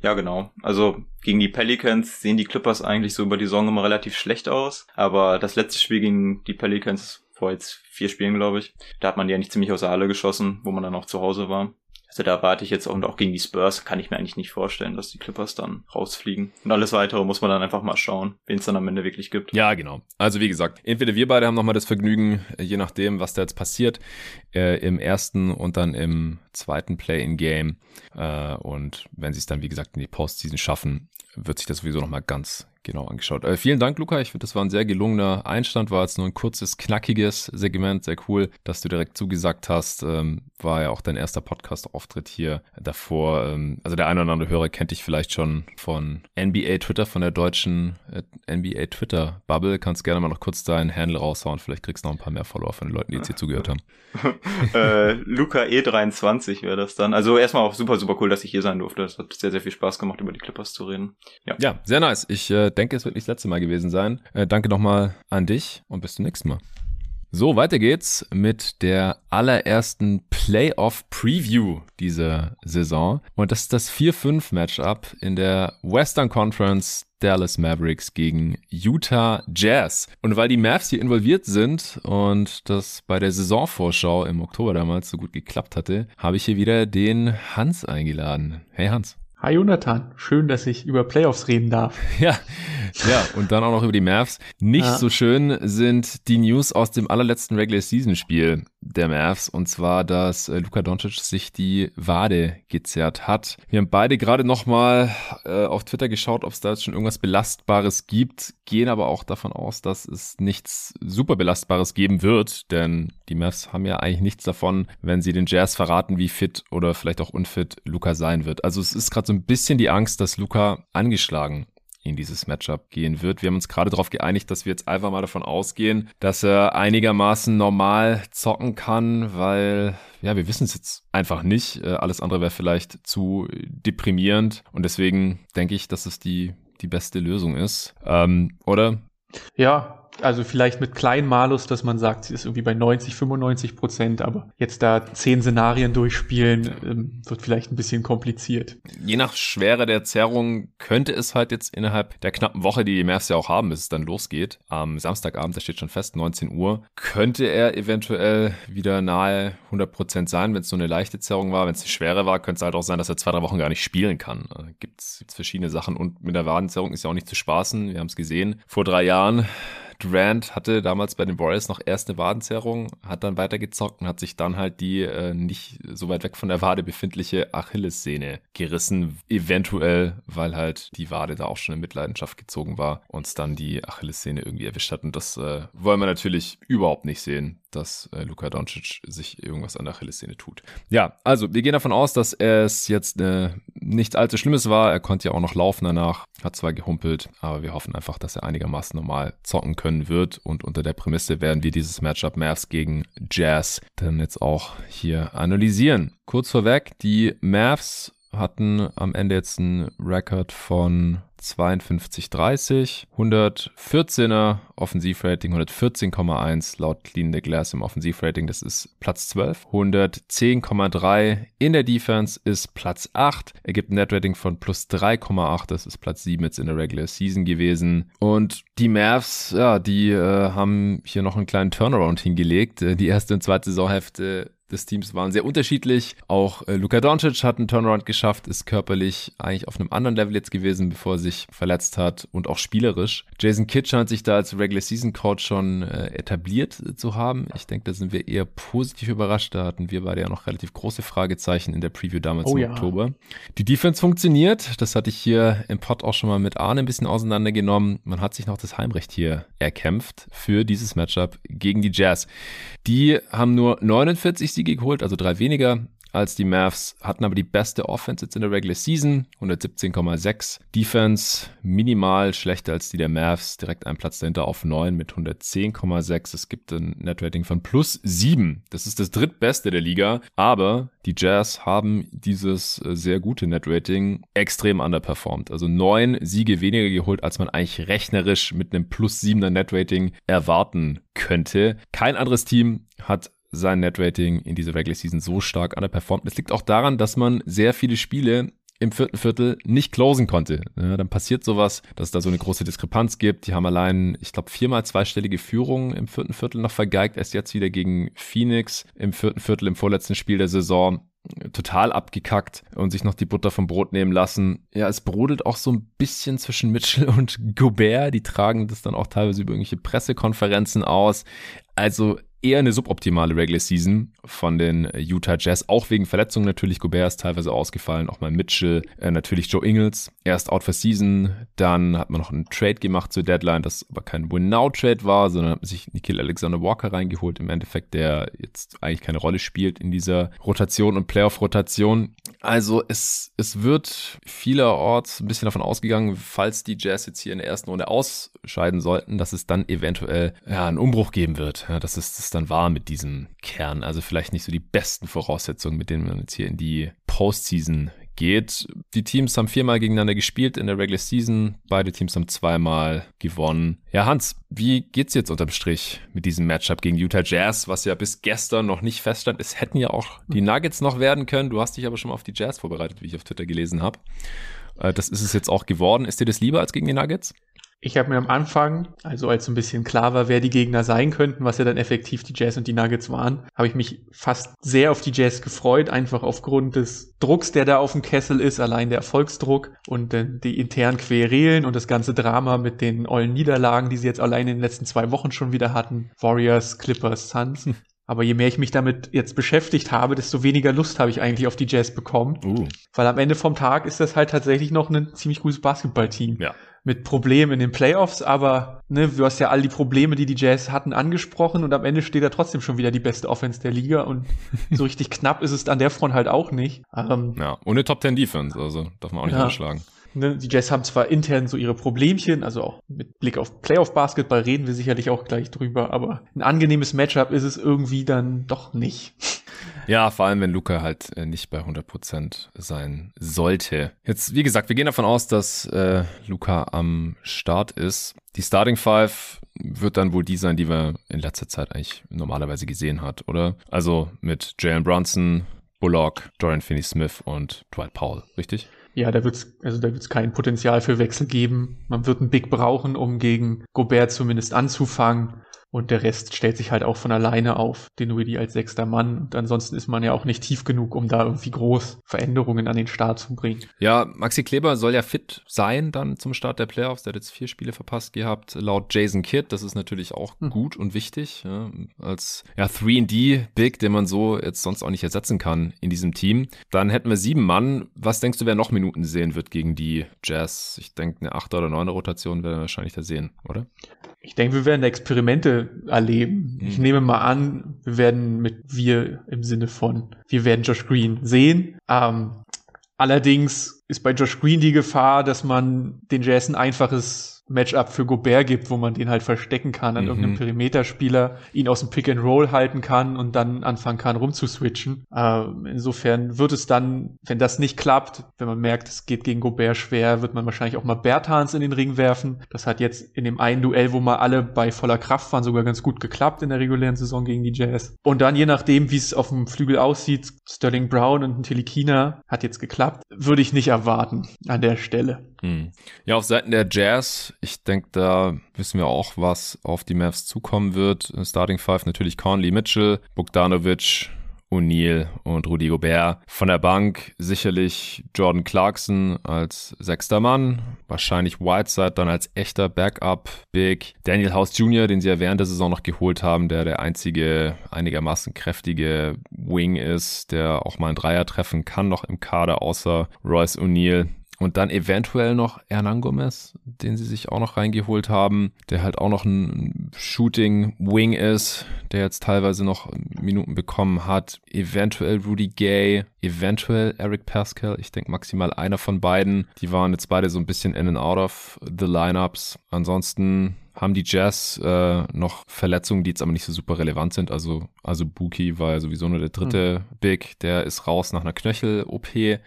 Ja, genau. Also gegen die Pelicans sehen die Clippers eigentlich so über die Saison immer relativ schlecht aus. Aber das letzte Spiel gegen die Pelicans vor jetzt vier Spielen, glaube ich. Da hat man die eigentlich ziemlich außer Halle geschossen, wo man dann auch zu Hause war. Also da erwarte ich jetzt auch, und auch gegen die Spurs kann ich mir eigentlich nicht vorstellen, dass die Clippers dann rausfliegen. Und alles weitere muss man dann einfach mal schauen, wen es dann am Ende wirklich gibt. Ja, genau. Also wie gesagt, entweder wir beide haben nochmal das Vergnügen, je nachdem, was da jetzt passiert, äh, im ersten und dann im zweiten Play-in-Game. Äh, und wenn sie es dann, wie gesagt, in die Postseason schaffen, wird sich das sowieso nochmal ganz genau angeschaut. Äh, vielen Dank, Luca. Ich finde, das war ein sehr gelungener Einstand. War jetzt nur ein kurzes, knackiges Segment. Sehr cool, dass du direkt zugesagt hast. Ähm, war ja auch dein erster Podcast-Auftritt hier davor. Ähm, also der eine oder andere Hörer kennt dich vielleicht schon von NBA Twitter, von der deutschen äh, NBA Twitter Bubble. Kannst gerne mal noch kurz deinen Handle raushauen. Vielleicht kriegst du noch ein paar mehr Follower von den Leuten, die jetzt hier zugehört haben. äh, Luca E23 wäre das dann. Also erstmal auch super, super cool, dass ich hier sein durfte. Es hat sehr, sehr viel Spaß gemacht, über die Clippers zu reden. Ja, ja sehr nice. Ich äh, denke, es wird nicht das letzte Mal gewesen sein. Äh, danke nochmal an dich und bis zum nächsten Mal. So, weiter geht's mit der allerersten Playoff Preview dieser Saison. Und das ist das 4-5-Matchup in der Western Conference Dallas Mavericks gegen Utah Jazz. Und weil die Mavs hier involviert sind und das bei der Saisonvorschau im Oktober damals so gut geklappt hatte, habe ich hier wieder den Hans eingeladen. Hey Hans. Hi Jonathan, schön, dass ich über Playoffs reden darf. Ja, ja, und dann auch noch über die Mavs. Nicht ja. so schön sind die News aus dem allerletzten Regular Season Spiel der Mavs und zwar, dass äh, Luka Doncic sich die Wade gezerrt hat. Wir haben beide gerade nochmal äh, auf Twitter geschaut, ob es da jetzt schon irgendwas Belastbares gibt, gehen aber auch davon aus, dass es nichts super Belastbares geben wird, denn die Mavs haben ja eigentlich nichts davon, wenn sie den Jazz verraten, wie fit oder vielleicht auch unfit Luca sein wird. Also es ist gerade so ein bisschen die Angst, dass Luca angeschlagen in dieses Matchup gehen wird. Wir haben uns gerade darauf geeinigt, dass wir jetzt einfach mal davon ausgehen, dass er einigermaßen normal zocken kann, weil ja, wir wissen es jetzt einfach nicht. Äh, alles andere wäre vielleicht zu deprimierend und deswegen denke ich, dass es die die beste Lösung ist. Ähm, oder? Ja, also vielleicht mit kleinen Malus, dass man sagt, sie ist irgendwie bei 90, 95 Prozent, aber jetzt da zehn Szenarien durchspielen, ähm, wird vielleicht ein bisschen kompliziert. Je nach Schwere der Zerrung könnte es halt jetzt innerhalb der knappen Woche, die die Mavs ja auch haben, bis es dann losgeht, am Samstagabend, da steht schon fest, 19 Uhr, könnte er eventuell wieder nahe 100 Prozent sein, wenn es so eine leichte Zerrung war. Wenn es eine schwere war, könnte es halt auch sein, dass er zwei, drei Wochen gar nicht spielen kann. Äh, Gibt es verschiedene Sachen und mit der Wadenzerrung ist ja auch nicht zu spaßen. Wir haben es gesehen. Vor drei Jahren Durant hatte damals bei den Warriors noch erst eine Wadenzerrung, hat dann weitergezockt und hat sich dann halt die äh, nicht so weit weg von der Wade befindliche Achillessehne gerissen, eventuell, weil halt die Wade da auch schon in Mitleidenschaft gezogen war und es dann die Achillessehne irgendwie erwischt hat. Und das äh, wollen wir natürlich überhaupt nicht sehen dass äh, Luka Doncic sich irgendwas an der Achillessehne tut. Ja, also wir gehen davon aus, dass es jetzt äh, nicht allzu Schlimmes war. Er konnte ja auch noch laufen danach, hat zwar gehumpelt, aber wir hoffen einfach, dass er einigermaßen normal zocken können wird. Und unter der Prämisse werden wir dieses Matchup Mavs gegen Jazz dann jetzt auch hier analysieren. Kurz vorweg, die Mavs hatten am Ende jetzt einen Rekord von 52,30, 114er Offensivrating, 114,1 laut Clean the Glass im Offensivrating, das ist Platz 12, 110,3 in der Defense ist Platz 8, ergibt ein Netrating von plus 3,8, das ist Platz 7 jetzt in der Regular Season gewesen. Und die Mavs, ja, die äh, haben hier noch einen kleinen Turnaround hingelegt, äh, die erste und zweite Saisonhälfte des Teams waren sehr unterschiedlich. Auch äh, Luka Doncic hat einen Turnaround geschafft, ist körperlich eigentlich auf einem anderen Level jetzt gewesen, bevor er sich verletzt hat und auch spielerisch. Jason Kidd scheint sich da als Regular Season Coach schon äh, etabliert zu haben. Ich denke, da sind wir eher positiv überrascht. Da hatten wir beide ja noch relativ große Fragezeichen in der Preview damals oh, im ja. Oktober. Die Defense funktioniert. Das hatte ich hier im Pod auch schon mal mit Arne ein bisschen auseinandergenommen. Man hat sich noch das Heimrecht hier erkämpft für dieses Matchup gegen die Jazz. Die haben nur 49 Siege geholt, also drei weniger als die Mavs, hatten aber die beste Offense jetzt in der Regular Season, 117,6. Defense minimal schlechter als die der Mavs, direkt einen Platz dahinter auf 9 mit 110,6. Es gibt ein Netrating von plus 7. Das ist das drittbeste der Liga, aber die Jazz haben dieses äh, sehr gute Netrating extrem underperformed. Also neun Siege weniger geholt, als man eigentlich rechnerisch mit einem plus 7er Netrating erwarten könnte. Kein anderes Team hat sein Netrating in dieser Regular Season so stark underperformt. Es liegt auch daran, dass man sehr viele Spiele im vierten Viertel nicht closen konnte. Ja, dann passiert sowas, dass es da so eine große Diskrepanz gibt. Die haben allein, ich glaube, viermal zweistellige Führungen im vierten Viertel noch vergeigt. Erst jetzt wieder gegen Phoenix im vierten Viertel im vorletzten Spiel der Saison total abgekackt und sich noch die Butter vom Brot nehmen lassen. Ja, es brodelt auch so ein bisschen zwischen Mitchell und Gobert. Die tragen das dann auch teilweise über irgendwelche Pressekonferenzen aus. Also eher eine suboptimale Regular Season von den Utah Jazz, auch wegen Verletzungen natürlich. Gobert ist teilweise ausgefallen, auch mal Mitchell, äh, natürlich Joe Ingles, erst out for season, dann hat man noch einen Trade gemacht zur Deadline, das aber kein Win-Now-Trade war, sondern hat man sich Nikhil Alexander Walker reingeholt, im Endeffekt, der jetzt eigentlich keine Rolle spielt in dieser Rotation und Playoff-Rotation. Also es, es wird vielerorts ein bisschen davon ausgegangen, falls die Jazz jetzt hier in der ersten Runde ausscheiden sollten, dass es dann eventuell ja, einen Umbruch geben wird. Ja, dass es das dann war mit diesem Kern. Also vielleicht nicht so die besten Voraussetzungen, mit denen man jetzt hier in die Postseason geht. Die Teams haben viermal gegeneinander gespielt in der Regular Season. Beide Teams haben zweimal gewonnen. Ja, Hans, wie geht's jetzt unterm Strich mit diesem Matchup gegen Utah Jazz, was ja bis gestern noch nicht feststand? Es hätten ja auch die Nuggets noch werden können. Du hast dich aber schon mal auf die Jazz vorbereitet, wie ich auf Twitter gelesen habe. Äh, das ist es jetzt auch geworden. Ist dir das lieber als gegen die Nuggets? Ich habe mir am Anfang, also als so ein bisschen klar war, wer die Gegner sein könnten, was ja dann effektiv die Jazz und die Nuggets waren, habe ich mich fast sehr auf die Jazz gefreut, einfach aufgrund des Drucks, der da auf dem Kessel ist, allein der Erfolgsdruck und äh, die internen Querelen und das ganze Drama mit den ollen Niederlagen, die sie jetzt allein in den letzten zwei Wochen schon wieder hatten. Warriors, Clippers, Suns. Hm. Aber je mehr ich mich damit jetzt beschäftigt habe, desto weniger Lust habe ich eigentlich auf die Jazz bekommen. Uh. Weil am Ende vom Tag ist das halt tatsächlich noch ein ziemlich gutes Basketballteam. Ja mit Problemen in den Playoffs, aber ne, du hast ja all die Probleme, die die Jazz hatten, angesprochen und am Ende steht da trotzdem schon wieder die beste Offense der Liga und so richtig knapp ist es an der Front halt auch nicht. Ähm, ja, ohne Top Ten Defense, also darf man auch nicht ja. unterschlagen. Ne, die Jazz haben zwar intern so ihre Problemchen, also auch mit Blick auf Playoff-Basketball reden wir sicherlich auch gleich drüber, aber ein angenehmes Matchup ist es irgendwie dann doch nicht. Ja, vor allem, wenn Luca halt äh, nicht bei 100% sein sollte. Jetzt, wie gesagt, wir gehen davon aus, dass äh, Luca am Start ist. Die Starting Five wird dann wohl die sein, die wir in letzter Zeit eigentlich normalerweise gesehen hat, oder? Also mit Jalen Brunson, Bullock, Dorian Finney-Smith und Dwight Powell, richtig? Ja, da wird's, also da wird's kein Potenzial für Wechsel geben. Man wird einen Big brauchen, um gegen Gobert zumindest anzufangen. Und der Rest stellt sich halt auch von alleine auf, Dinwiddie als sechster Mann. Und ansonsten ist man ja auch nicht tief genug, um da irgendwie groß Veränderungen an den Start zu bringen. Ja, Maxi Kleber soll ja fit sein dann zum Start der Playoffs. Der hat jetzt vier Spiele verpasst gehabt, laut Jason Kidd. Das ist natürlich auch hm. gut und wichtig. Ja, als ja, 3D-Big, den man so jetzt sonst auch nicht ersetzen kann in diesem Team. Dann hätten wir sieben Mann. Was denkst du, wer noch Minuten sehen wird gegen die Jazz? Ich denke, eine achte oder neunte Rotation werden wir wahrscheinlich da sehen, oder? Ich denke, wir werden Experimente erleben. Mhm. Ich nehme mal an, wir werden mit wir im Sinne von, wir werden Josh Green sehen. Ähm, allerdings ist bei Josh Green die Gefahr, dass man den Jazz ein einfaches Matchup für Gobert gibt, wo man den halt verstecken kann an mhm. irgendeinem Perimeterspieler, ihn aus dem Pick and Roll halten kann und dann anfangen kann rumzuswitchen. Äh, insofern wird es dann, wenn das nicht klappt, wenn man merkt, es geht gegen Gobert schwer, wird man wahrscheinlich auch mal Bertans in den Ring werfen. Das hat jetzt in dem einen Duell, wo mal alle bei voller Kraft waren, sogar ganz gut geklappt in der regulären Saison gegen die Jazz. Und dann je nachdem, wie es auf dem Flügel aussieht, Sterling Brown und Tilikina hat jetzt geklappt, würde ich nicht erwarten an der Stelle. Hm. Ja, auf Seiten der Jazz, ich denke, da wissen wir auch, was auf die Mavs zukommen wird. Starting Five natürlich Conley Mitchell, Bogdanovic, O'Neal und Rudy Gobert. Von der Bank sicherlich Jordan Clarkson als sechster Mann, wahrscheinlich Whiteside dann als echter Backup Big. Daniel House Jr., den sie ja während der Saison noch geholt haben, der der einzige einigermaßen kräftige Wing ist, der auch mal einen Dreier treffen kann noch im Kader, außer Royce O'Neal. Und dann eventuell noch Hernan Gomez, den sie sich auch noch reingeholt haben, der halt auch noch ein Shooting Wing ist, der jetzt teilweise noch Minuten bekommen hat. Eventuell Rudy Gay, eventuell Eric Pascal. Ich denke maximal einer von beiden. Die waren jetzt beide so ein bisschen in and out of the Lineups. Ansonsten haben die Jazz äh, noch Verletzungen, die jetzt aber nicht so super relevant sind. Also, also Buki war ja sowieso nur der dritte mhm. Big, der ist raus nach einer Knöchel-OP.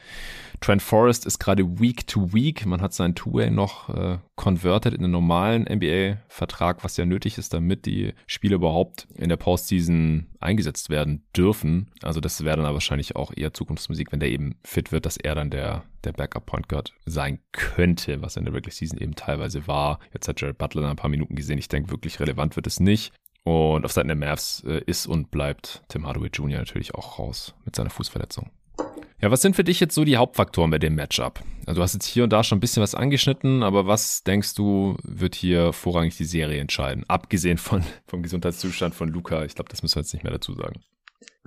Trent Forrest ist gerade Week to Week. Man hat seinen Two-Way noch äh, converted in einen normalen NBA-Vertrag, was ja nötig ist, damit die Spiele überhaupt in der Postseason eingesetzt werden dürfen. Also das wäre dann aber wahrscheinlich auch eher Zukunftsmusik, wenn der eben fit wird, dass er dann der, der Backup-Point Guard sein könnte, was in der Regular Season eben teilweise war. Jetzt hat Jared Butler ein paar Minuten gesehen. Ich denke, wirklich relevant wird es nicht. Und auf Seiten der Mavs äh, ist und bleibt Tim Hardaway Jr. natürlich auch raus mit seiner Fußverletzung. Ja, was sind für dich jetzt so die Hauptfaktoren bei dem Matchup? Also du hast jetzt hier und da schon ein bisschen was angeschnitten, aber was denkst du, wird hier vorrangig die Serie entscheiden? Abgesehen von, vom Gesundheitszustand von Luca. Ich glaube, das müssen wir jetzt nicht mehr dazu sagen.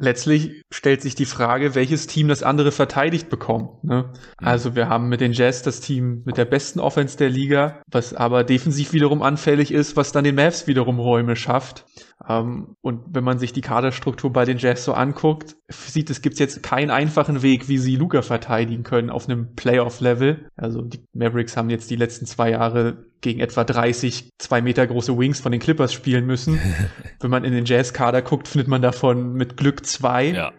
Letztlich stellt sich die Frage, welches Team das andere verteidigt bekommt. Ne? Mhm. Also wir haben mit den Jazz das Team mit der besten Offense der Liga, was aber defensiv wiederum anfällig ist, was dann den Mavs wiederum Räume schafft. Ähm, und wenn man sich die Kaderstruktur bei den Jazz so anguckt, sieht es, gibt jetzt keinen einfachen Weg, wie sie Luca verteidigen können auf einem Playoff-Level. Also die Mavericks haben jetzt die letzten zwei Jahre gegen etwa 30 zwei Meter große Wings von den Clippers spielen müssen. wenn man in den Jazz-Kader guckt, findet man davon mit Glück zwei. Ja.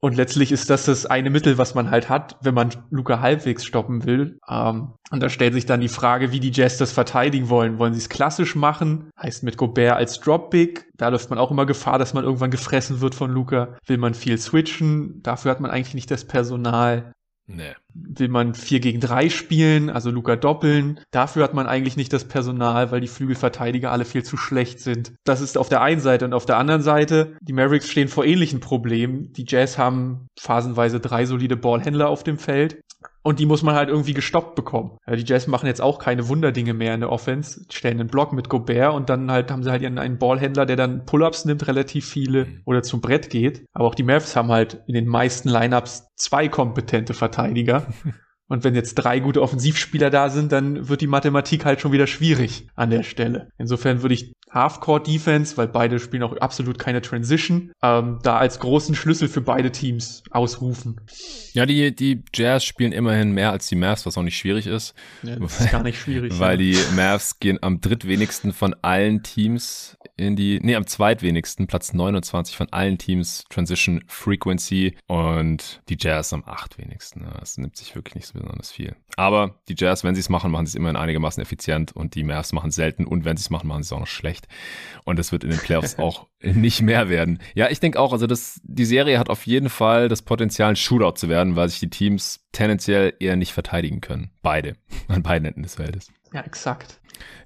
Und letztlich ist das das eine Mittel, was man halt hat, wenn man Luca halbwegs stoppen will. Ähm, und da stellt sich dann die Frage, wie die Jazz das verteidigen wollen. Wollen sie es klassisch machen? Heißt mit Gobert als Drop-Big. Da läuft man auch immer Gefahr, dass man irgendwann gefressen wird von Luca. Will man viel switchen? Dafür hat man eigentlich nicht das Personal. Nee. Will man 4 gegen 3 spielen, also Luca doppeln? Dafür hat man eigentlich nicht das Personal, weil die Flügelverteidiger alle viel zu schlecht sind. Das ist auf der einen Seite und auf der anderen Seite, die Mavericks stehen vor ähnlichen Problemen. Die Jazz haben phasenweise drei solide Ballhändler auf dem Feld. Und die muss man halt irgendwie gestoppt bekommen. Die Jazz machen jetzt auch keine Wunderdinge mehr in der Offense, stellen einen Block mit Gobert und dann halt haben sie halt einen Ballhändler, der dann Pull-ups nimmt, relativ viele mhm. oder zum Brett geht. Aber auch die Mavs haben halt in den meisten Lineups zwei kompetente Verteidiger. Und wenn jetzt drei gute Offensivspieler da sind, dann wird die Mathematik halt schon wieder schwierig an der Stelle. Insofern würde ich Half-Court-Defense, weil beide spielen auch absolut keine Transition, ähm, da als großen Schlüssel für beide Teams ausrufen. Ja, die, die Jazz spielen immerhin mehr als die Mavs, was auch nicht schwierig ist. Ja, das ist gar nicht schwierig. weil ja. die Mavs gehen am drittwenigsten von allen Teams in die, nee, am zweitwenigsten, Platz 29 von allen Teams Transition Frequency und die Jazz am achtwenigsten. Das nimmt sich wirklich nicht so besonders viel. Aber die Jazz, wenn sie es machen, machen sie es immerhin einigermaßen effizient und die Mavs machen es selten und wenn sie es machen, machen sie es auch noch schlecht. Und das wird in den Playoffs auch nicht mehr werden. Ja, ich denke auch, also das, die Serie hat auf jeden Fall das Potenzial, ein Shootout zu werden, weil sich die Teams tendenziell eher nicht verteidigen können. Beide. An beiden Enden des Feldes. Ja, exakt.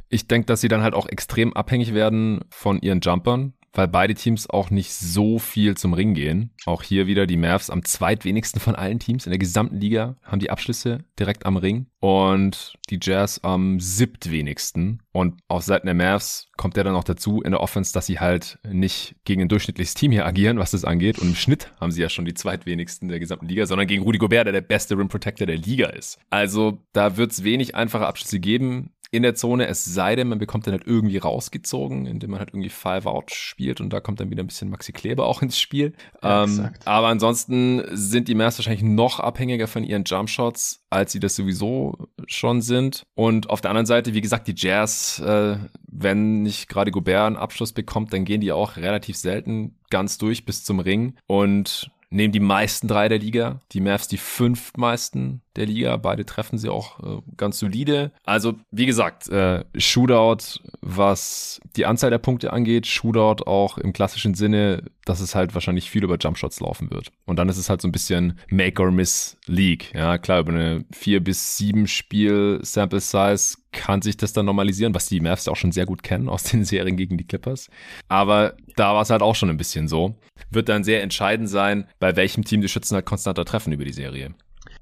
Ich denke, dass sie dann halt auch extrem abhängig werden von ihren Jumpern, weil beide Teams auch nicht so viel zum Ring gehen. Auch hier wieder die Mavs am zweitwenigsten von allen Teams in der gesamten Liga haben die Abschlüsse direkt am Ring und die Jazz am siebtwenigsten. Und auf Seiten der Mavs kommt der dann auch dazu in der Offense, dass sie halt nicht gegen ein durchschnittliches Team hier agieren, was das angeht. Und im Schnitt haben sie ja schon die zweitwenigsten der gesamten Liga, sondern gegen Rudy Gobert, der der beste Rim Protector der Liga ist. Also da wird es wenig einfache Abschlüsse geben in der Zone, es sei denn, man bekommt dann halt irgendwie rausgezogen, indem man halt irgendwie Five-Out spielt und da kommt dann wieder ein bisschen Maxi Kleber auch ins Spiel. Ja, ähm, aber ansonsten sind die Mavs wahrscheinlich noch abhängiger von ihren Jumpshots, als sie das sowieso schon sind. Und auf der anderen Seite, wie gesagt, die Jazz, äh, wenn nicht gerade Gobert einen Abschluss bekommt, dann gehen die auch relativ selten ganz durch bis zum Ring. Und nehmen die meisten drei der Liga, die Mavs die fünf meisten der Liga. Beide treffen sie auch äh, ganz solide. Also, wie gesagt, äh, Shootout, was die Anzahl der Punkte angeht, Shootout auch im klassischen Sinne, dass es halt wahrscheinlich viel über Jumpshots laufen wird. Und dann ist es halt so ein bisschen Make or Miss League. Ja, klar, über eine vier bis sieben Spiel Sample Size kann sich das dann normalisieren, was die Mavs auch schon sehr gut kennen aus den Serien gegen die Clippers. Aber da war es halt auch schon ein bisschen so. Wird dann sehr entscheidend sein, bei welchem Team die Schützen halt konstanter treffen über die Serie.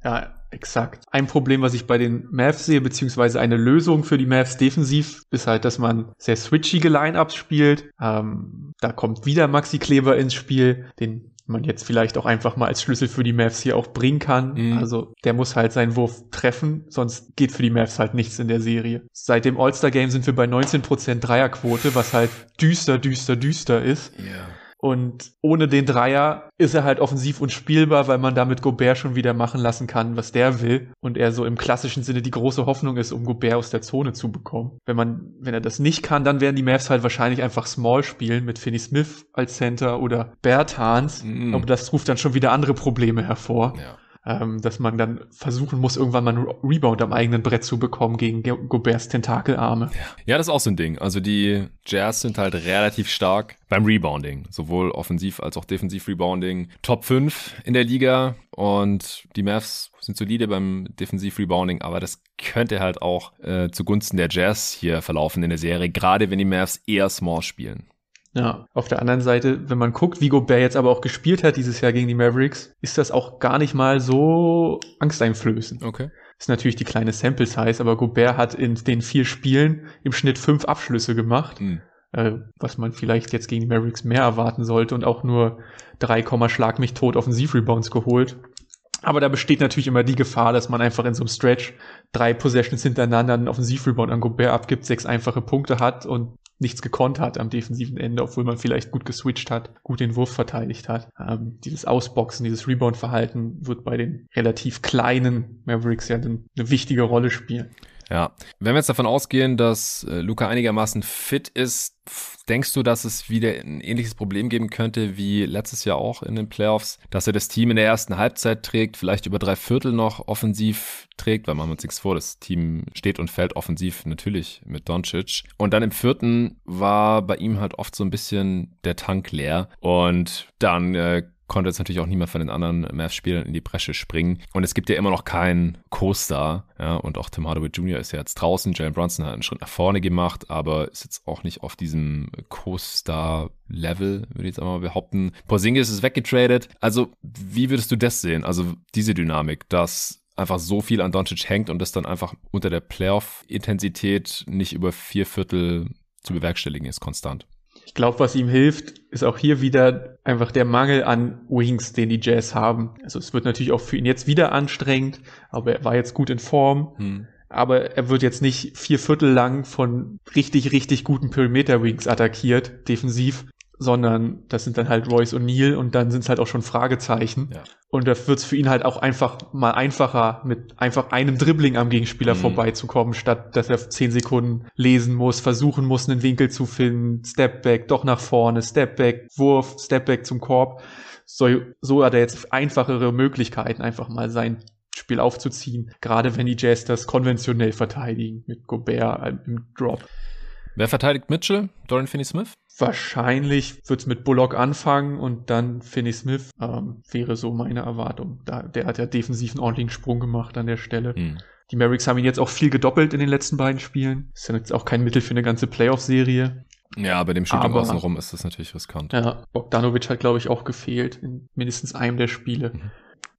Ja, exakt. Ein Problem, was ich bei den Mavs sehe, beziehungsweise eine Lösung für die Mavs defensiv, ist halt, dass man sehr switchige Line-Ups spielt. Ähm, da kommt wieder Maxi Kleber ins Spiel, den man jetzt vielleicht auch einfach mal als Schlüssel für die Mavs hier auch bringen kann. Mhm. Also der muss halt seinen Wurf treffen, sonst geht für die Mavs halt nichts in der Serie. Seit dem All-Star-Game sind wir bei 19% Dreierquote, was halt düster, düster, düster ist. Ja. Und ohne den Dreier ist er halt offensiv unspielbar, weil man damit Gobert schon wieder machen lassen kann, was der will. Und er so im klassischen Sinne die große Hoffnung ist, um Gobert aus der Zone zu bekommen. Wenn man, wenn er das nicht kann, dann werden die Mavs halt wahrscheinlich einfach Small spielen mit Finney Smith als Center oder Bertans. Mhm. Aber das ruft dann schon wieder andere Probleme hervor. Ja ähm, dass man dann versuchen muss, irgendwann mal einen Rebound am eigenen Brett zu bekommen gegen Goberts Tentakelarme. Ja, das ist auch so ein Ding. Also die Jazz sind halt relativ stark beim Rebounding, sowohl offensiv als auch defensiv Rebounding. Top 5 in der Liga und die Mavs sind solide beim defensiv Rebounding, aber das könnte halt auch äh, zugunsten der Jazz hier verlaufen in der Serie, gerade wenn die Mavs eher small spielen. Ja, auf der anderen Seite, wenn man guckt, wie Gobert jetzt aber auch gespielt hat dieses Jahr gegen die Mavericks, ist das auch gar nicht mal so angsteinflößend. Okay. Ist natürlich die kleine Sample Size, aber Gobert hat in den vier Spielen im Schnitt fünf Abschlüsse gemacht, mhm. äh, was man vielleicht jetzt gegen die Mavericks mehr erwarten sollte und auch nur drei Schlag mich tot Offensivrebounds geholt. Aber da besteht natürlich immer die Gefahr, dass man einfach in so einem Stretch drei Possessions hintereinander einen Offensivrebound an Gobert abgibt, sechs einfache Punkte hat und nichts gekonnt hat am defensiven Ende, obwohl man vielleicht gut geswitcht hat, gut den Wurf verteidigt hat. Ähm, dieses Ausboxen, dieses Rebound-Verhalten wird bei den relativ kleinen Mavericks ja eine wichtige Rolle spielen. Ja, wenn wir jetzt davon ausgehen, dass äh, Luca einigermaßen fit ist, denkst du, dass es wieder ein ähnliches Problem geben könnte wie letztes Jahr auch in den Playoffs, dass er das Team in der ersten Halbzeit trägt, vielleicht über drei Viertel noch offensiv trägt, weil man uns nichts vor, das Team steht und fällt offensiv natürlich mit Doncic. Und dann im vierten war bei ihm halt oft so ein bisschen der Tank leer und dann äh, konnte jetzt natürlich auch niemand von den anderen Mavs-Spielern in die Bresche springen. Und es gibt ja immer noch keinen Co-Star. Ja, und auch Tim Hardaway Jr. ist ja jetzt draußen. Jalen Brunson hat einen Schritt nach vorne gemacht, aber ist jetzt auch nicht auf diesem Co-Star-Level, würde ich jetzt einmal behaupten. Porzingis ist weggetradet. Also, wie würdest du das sehen? Also, diese Dynamik, dass einfach so viel an Doncic hängt und das dann einfach unter der Playoff-Intensität nicht über vier Viertel zu bewerkstelligen ist, konstant. Ich glaube, was ihm hilft, ist auch hier wieder einfach der Mangel an Wings, den die Jazz haben. Also es wird natürlich auch für ihn jetzt wieder anstrengend, aber er war jetzt gut in Form. Hm. Aber er wird jetzt nicht vier Viertel lang von richtig, richtig guten Perimeter-Wings attackiert, defensiv, sondern das sind dann halt Royce und Neil und dann sind es halt auch schon Fragezeichen. Ja. Und da wird es für ihn halt auch einfach mal einfacher, mit einfach einem Dribbling am Gegenspieler mhm. vorbeizukommen, statt dass er zehn Sekunden lesen muss, versuchen muss, einen Winkel zu finden, Stepback, doch nach vorne, Stepback, Wurf, Stepback zum Korb. So, so hat er jetzt einfachere Möglichkeiten, einfach mal sein Spiel aufzuziehen, gerade wenn die Jazz das konventionell verteidigen, mit Gobert im Drop. Wer verteidigt Mitchell? Dorian Finney-Smith? Wahrscheinlich wird's mit Bullock anfangen und dann Finney Smith ähm, wäre so meine Erwartung. Da, der hat ja defensiv einen ordentlichen Sprung gemacht an der Stelle. Mhm. Die Mavericks haben ihn jetzt auch viel gedoppelt in den letzten beiden Spielen. Ist ja jetzt auch kein Mittel für eine ganze Playoff-Serie. Ja, bei dem Shooting außenrum ist das natürlich riskant. Ja, Bogdanovic hat, glaube ich, auch gefehlt in mindestens einem der Spiele. Mhm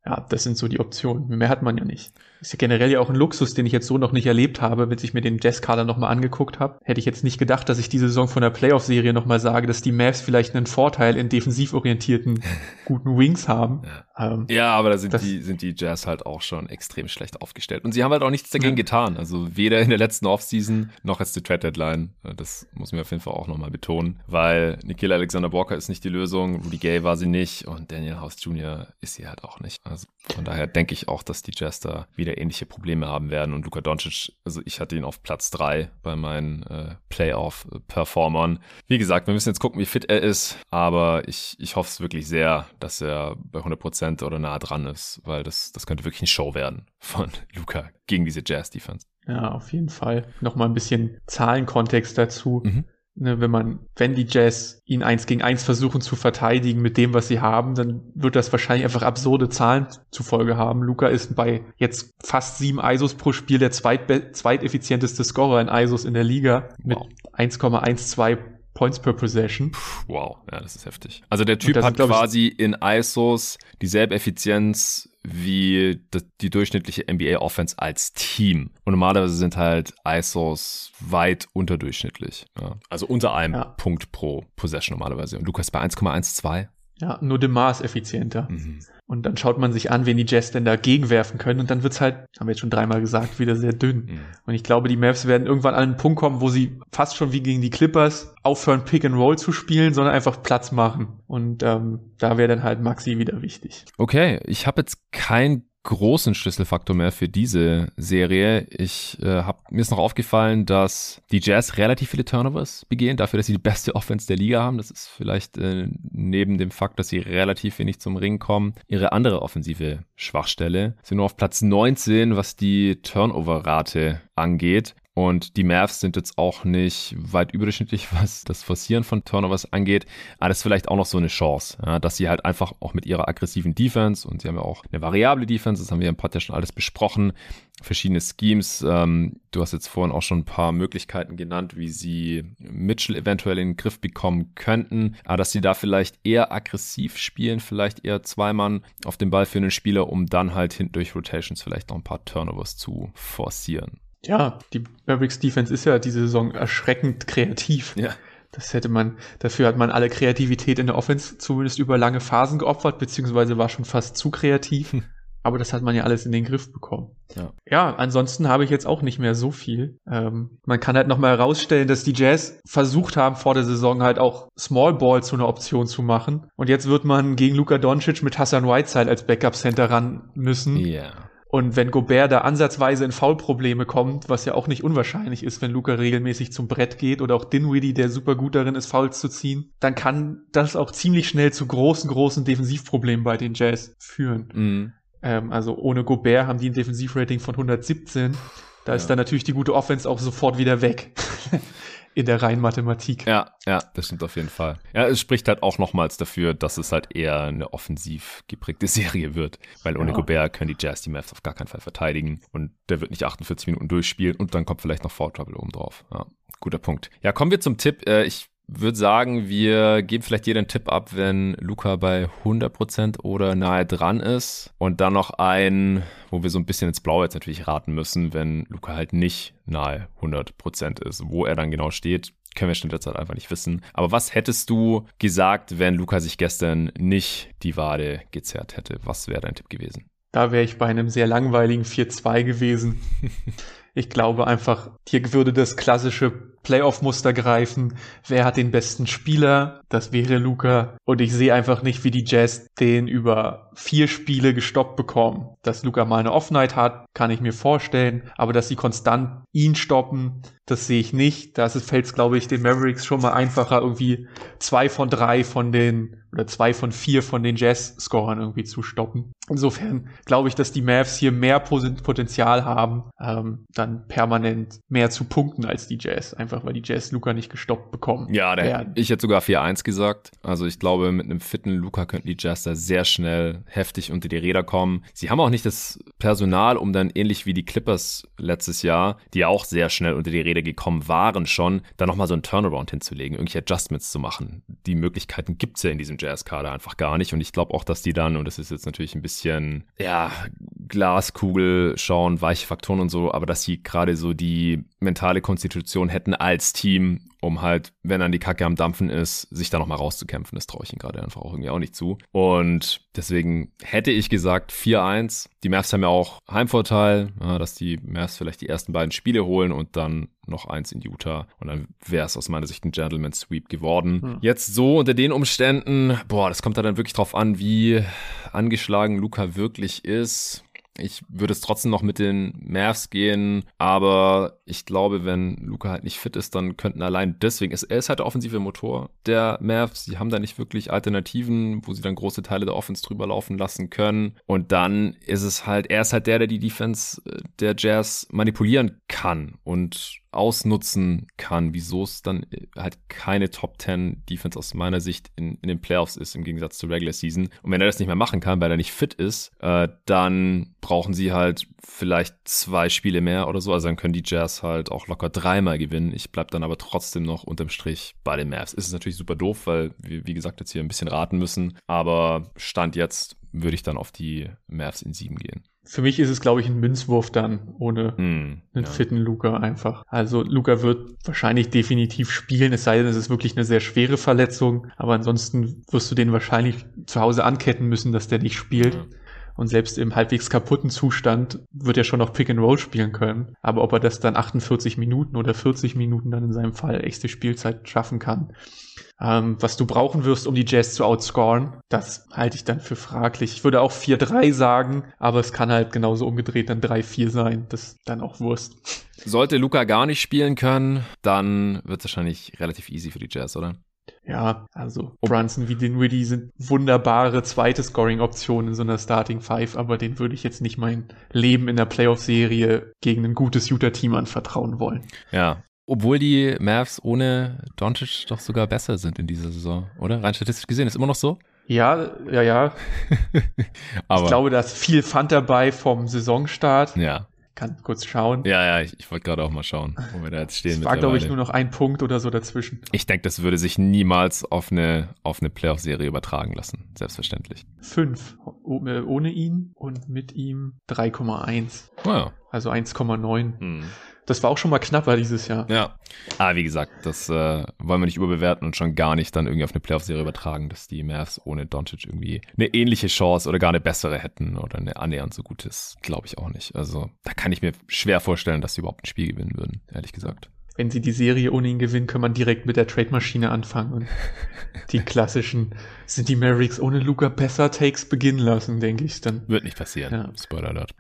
ja, das sind so die Optionen. Mehr hat man ja nicht. Ist ja generell ja auch ein Luxus, den ich jetzt so noch nicht erlebt habe, wenn ich mir den Jazz-Kader nochmal angeguckt habe. Hätte ich jetzt nicht gedacht, dass ich diese Saison von der Playoff-Serie nochmal sage, dass die Mavs vielleicht einen Vorteil in defensiv orientierten guten Wings haben. Ähm, ja, aber da sind die, sind die Jazz halt auch schon extrem schlecht aufgestellt. Und sie haben halt auch nichts dagegen ja. getan. Also weder in der letzten Offseason noch jetzt die Trade Deadline. Das muss man auf jeden Fall auch nochmal betonen, weil Nikhil Alexander Walker ist nicht die Lösung, Rudy Gay war sie nicht und Daniel House Jr. ist sie halt auch nicht. Also von daher denke ich auch, dass die Jazz da wieder ähnliche Probleme haben werden. Und Luka Doncic, also ich hatte ihn auf Platz drei bei meinen äh, Playoff-Performern. Wie gesagt, wir müssen jetzt gucken, wie fit er ist, aber ich, ich hoffe es wirklich sehr, dass er bei 100% oder nah dran ist, weil das, das könnte wirklich eine Show werden von Luca gegen diese Jazz-Defense. Ja, auf jeden Fall. Nochmal ein bisschen Zahlenkontext dazu. Mhm. Ne, wenn man, wenn die Jazz ihn eins gegen eins versuchen zu verteidigen mit dem, was sie haben, dann wird das wahrscheinlich einfach absurde Zahlen zufolge haben. Luca ist bei jetzt fast sieben ISOs pro Spiel der zweit zweiteffizienteste Scorer in ISOs in der Liga mit wow. 1,12 Points per Possession. Wow, ja, das ist heftig. Also der Typ hat quasi in ISOs dieselbe Effizienz wie die durchschnittliche NBA Offense als Team. Und normalerweise sind halt ISOs weit unterdurchschnittlich. Ja. Also unter einem ja. Punkt pro Possession normalerweise. Und Lukas bei 1,12. Ja, nur dem Maß effizienter. Mhm. Und dann schaut man sich an, wen die Jazz denn dagegen werfen können. Und dann wird's halt, haben wir jetzt schon dreimal gesagt, wieder sehr dünn. Mhm. Und ich glaube, die Mavs werden irgendwann an einen Punkt kommen, wo sie fast schon wie gegen die Clippers aufhören, Pick and Roll zu spielen, sondern einfach Platz machen. Und ähm, da wäre dann halt Maxi wieder wichtig. Okay, ich habe jetzt kein großen Schlüsselfaktor mehr für diese Serie. Ich äh, hab, mir ist noch aufgefallen, dass die Jazz relativ viele Turnovers begehen, dafür, dass sie die beste Offense der Liga haben. Das ist vielleicht äh, neben dem Fakt, dass sie relativ wenig zum Ring kommen, ihre andere offensive Schwachstelle. Sie sind nur auf Platz 19, was die Turnover-Rate angeht. Und die Mavs sind jetzt auch nicht weit überdurchschnittlich, was das Forcieren von Turnovers angeht. Aber das ist vielleicht auch noch so eine Chance, ja, dass sie halt einfach auch mit ihrer aggressiven Defense und sie haben ja auch eine variable Defense, das haben wir im Pod ja schon alles besprochen, verschiedene Schemes. Ähm, du hast jetzt vorhin auch schon ein paar Möglichkeiten genannt, wie sie Mitchell eventuell in den Griff bekommen könnten. Aber dass sie da vielleicht eher aggressiv spielen, vielleicht eher zweimal auf den Ball für einen Spieler, um dann halt hinten durch Rotations vielleicht noch ein paar Turnovers zu forcieren. Ja, die Mavericks Defense ist ja diese Saison erschreckend kreativ. Ja. Das hätte man, dafür hat man alle Kreativität in der Offense zumindest über lange Phasen geopfert, beziehungsweise war schon fast zu kreativ. Hm. Aber das hat man ja alles in den Griff bekommen. Ja, ja ansonsten habe ich jetzt auch nicht mehr so viel. Ähm, man kann halt nochmal herausstellen, dass die Jazz versucht haben, vor der Saison halt auch Small Ball zu einer Option zu machen. Und jetzt wird man gegen Luka Doncic mit Hassan Whiteside als Backup Center ran müssen. Ja. Und wenn Gobert da ansatzweise in Foulprobleme kommt, was ja auch nicht unwahrscheinlich ist, wenn Luca regelmäßig zum Brett geht oder auch Dinwiddie, der super gut darin ist, Fouls zu ziehen, dann kann das auch ziemlich schnell zu großen, großen Defensivproblemen bei den Jazz führen. Mhm. Ähm, also ohne Gobert haben die ein Defensivrating von 117. Da ja. ist dann natürlich die gute Offense auch sofort wieder weg. in der reinen Mathematik. Ja, ja, das stimmt auf jeden Fall. Ja, es spricht halt auch nochmals dafür, dass es halt eher eine offensiv geprägte Serie wird, weil ohne ja. Gobert können die Jazz die Mavs auf gar keinen Fall verteidigen und der wird nicht 48 Minuten durchspielen und dann kommt vielleicht noch Foul Trouble oben drauf. Ja, guter Punkt. Ja, kommen wir zum Tipp. Äh, ich würde sagen, wir geben vielleicht jeden Tipp ab, wenn Luca bei 100% oder nahe dran ist. Und dann noch ein, wo wir so ein bisschen ins Blaue jetzt natürlich raten müssen, wenn Luca halt nicht nahe 100% ist. Wo er dann genau steht, können wir schon derzeit einfach nicht wissen. Aber was hättest du gesagt, wenn Luca sich gestern nicht die Wade gezerrt hätte? Was wäre dein Tipp gewesen? Da wäre ich bei einem sehr langweiligen 4-2 gewesen. ich glaube einfach, hier würde das klassische Playoff-Muster greifen. Wer hat den besten Spieler? Das wäre Luca. Und ich sehe einfach nicht, wie die Jazz den über vier Spiele gestoppt bekommen. Dass Luca mal eine Off-Night hat, kann ich mir vorstellen. Aber dass sie konstant ihn stoppen, das sehe ich nicht. Da fällt es, glaube ich, den Mavericks schon mal einfacher, irgendwie zwei von drei von den oder zwei von vier von den Jazz-Scorern irgendwie zu stoppen. Insofern glaube ich, dass die Mavs hier mehr Potenzial haben, ähm, dann permanent mehr zu punkten als die Jazz. Einfach weil die Jazz Luca nicht gestoppt bekommen. Ja, der, ich hätte sogar 4-1 gesagt. Also ich glaube, mit einem fitten Luca könnten die Jazz da sehr schnell heftig unter die Räder kommen. Sie haben auch nicht das Personal, um dann ähnlich wie die Clippers letztes Jahr, die ja auch sehr schnell unter die Räder gekommen waren schon, da nochmal so einen Turnaround hinzulegen, irgendwelche Adjustments zu machen. Die Möglichkeiten gibt's ja in diesem Jazz-Kader einfach gar nicht. Und ich glaube auch, dass die dann, und das ist jetzt natürlich ein bisschen, ja, Glaskugel schauen, weiche Faktoren und so, aber dass sie gerade so die mentale Konstitution hätten als Team, um halt, wenn dann die Kacke am Dampfen ist, sich da nochmal rauszukämpfen. Das traue ich ihm gerade einfach auch irgendwie auch nicht zu. Und deswegen hätte ich gesagt 4-1. Die Mavs haben ja auch Heimvorteil, dass die Mavs vielleicht die ersten beiden Spiele holen und dann noch eins in Utah. Und dann wäre es aus meiner Sicht ein Gentleman Sweep geworden. Hm. Jetzt so unter den Umständen, boah, das kommt da dann wirklich drauf an, wie angeschlagen Luca wirklich ist. Ich würde es trotzdem noch mit den Mavs gehen, aber ich glaube, wenn Luca halt nicht fit ist, dann könnten allein deswegen, er ist halt der offensive Motor der Mavs, sie haben da nicht wirklich Alternativen, wo sie dann große Teile der Offense drüber laufen lassen können. Und dann ist es halt, er ist halt der, der die Defense äh, der Jazz manipulieren kann. Und ausnutzen kann, wieso es dann äh, halt keine Top 10 Defense aus meiner Sicht in, in den Playoffs ist, im Gegensatz zur Regular Season. Und wenn er das nicht mehr machen kann, weil er nicht fit ist, äh, dann brauchen sie halt vielleicht zwei Spiele mehr oder so. Also dann können die Jazz halt auch locker dreimal gewinnen. Ich bleib dann aber trotzdem noch unterm Strich bei den Mavs. Ist es natürlich super doof, weil wir, wie gesagt, jetzt hier ein bisschen raten müssen. Aber Stand jetzt würde ich dann auf die Mavs in sieben gehen. Für mich ist es, glaube ich, ein Münzwurf dann ohne mm, einen ja. fitten Luca einfach. Also Luca wird wahrscheinlich definitiv spielen, es sei denn, es ist wirklich eine sehr schwere Verletzung. Aber ansonsten wirst du den wahrscheinlich zu Hause anketten müssen, dass der nicht spielt. Ja. Und selbst im halbwegs kaputten Zustand wird er schon noch Pick and Roll spielen können. Aber ob er das dann 48 Minuten oder 40 Minuten dann in seinem Fall echte Spielzeit schaffen kann, ähm, was du brauchen wirst, um die Jazz zu outscoren, das halte ich dann für fraglich. Ich würde auch 4-3 sagen, aber es kann halt genauso umgedreht dann 3-4 sein. Das ist dann auch Wurst. Sollte Luca gar nicht spielen können, dann wird es wahrscheinlich relativ easy für die Jazz, oder? Ja, also Brunson wie Dinwiddie sind wunderbare zweite Scoring-Optionen in so einer Starting Five, aber den würde ich jetzt nicht mein Leben in der Playoff-Serie gegen ein gutes Utah-Team anvertrauen wollen. Ja, obwohl die Mavs ohne Doncic doch sogar besser sind in dieser Saison, oder? Rein statistisch gesehen, ist immer noch so? Ja, ja, ja. Aber ich glaube, da ist viel Pfand dabei vom Saisonstart. Ja. Kann kurz schauen. Ja, ja, ich, ich wollte gerade auch mal schauen, wo wir da jetzt stehen. Es war, glaube ich, nur noch ein Punkt oder so dazwischen. Ich denke, das würde sich niemals auf eine, auf eine Playoff-Serie übertragen lassen. Selbstverständlich. Fünf. Ohne ihn und mit ihm 3,1. Oh ja. Also 1,9. Hm. Das war auch schon mal knapper dieses Jahr. Ja. Aber wie gesagt, das äh, wollen wir nicht überbewerten und schon gar nicht dann irgendwie auf eine Playoff-Serie übertragen, dass die Mavs ohne Doncic irgendwie eine ähnliche Chance oder gar eine bessere hätten oder eine annähernd so gutes, glaube ich auch nicht. Also da kann ich mir schwer vorstellen, dass sie überhaupt ein Spiel gewinnen würden, ehrlich gesagt. Wenn sie die Serie ohne ihn gewinnen, kann man direkt mit der Trade-Maschine anfangen und die klassischen sind die Mavericks ohne Luca besser Takes beginnen lassen, denke ich dann. Wird nicht passieren. Ja. Spoiler alert.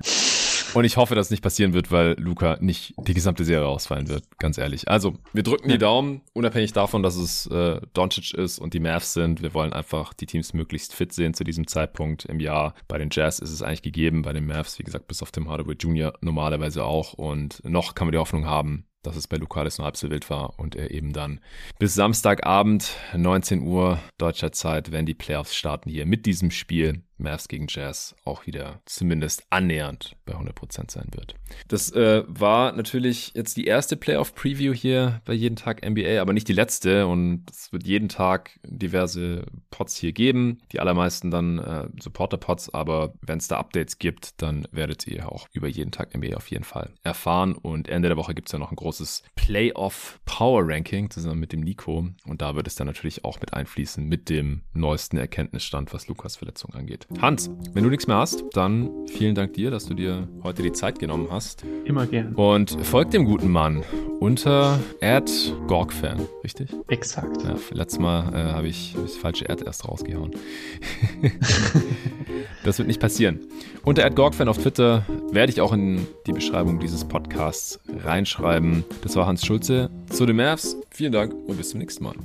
Und ich hoffe, dass es nicht passieren wird, weil Luca nicht die gesamte Serie ausfallen wird, ganz ehrlich. Also, wir drücken die Daumen, unabhängig davon, dass es äh, Doncic ist und die Mavs sind. Wir wollen einfach die Teams möglichst fit sehen zu diesem Zeitpunkt im Jahr. Bei den Jazz ist es eigentlich gegeben, bei den Mavs, wie gesagt, bis auf Tim Hardaway Jr. normalerweise auch. Und noch kann man die Hoffnung haben, dass es bei Luca alles nur halb so wild war und er eben dann bis Samstagabend 19 Uhr deutscher Zeit, wenn die Playoffs starten hier mit diesem Spiel Mavs gegen Jazz auch wieder zumindest annähernd bei 100% sein wird. Das äh, war natürlich jetzt die erste Playoff-Preview hier bei Jeden Tag NBA, aber nicht die letzte. Und es wird jeden Tag diverse Pots hier geben, die allermeisten dann äh, Supporter-Pots, aber wenn es da Updates gibt, dann werdet ihr auch über Jeden Tag NBA auf jeden Fall erfahren. Und Ende der Woche gibt es ja noch ein großes Playoff-Power-Ranking zusammen mit dem Nico. Und da wird es dann natürlich auch mit einfließen mit dem neuesten Erkenntnisstand, was Lukas Verletzung angeht. Hans, wenn du nichts mehr hast, dann vielen Dank dir, dass du dir heute die Zeit genommen hast. Immer gern. Und folgt dem guten Mann unter GorgFan, richtig? Exakt. Ja, letztes Mal äh, habe ich, das falsche Ad erst rausgehauen. das wird nicht passieren. Unter GorgFan auf Twitter werde ich auch in die Beschreibung dieses Podcasts reinschreiben. Das war Hans Schulze zu den Mavs. Vielen Dank und bis zum nächsten Mal.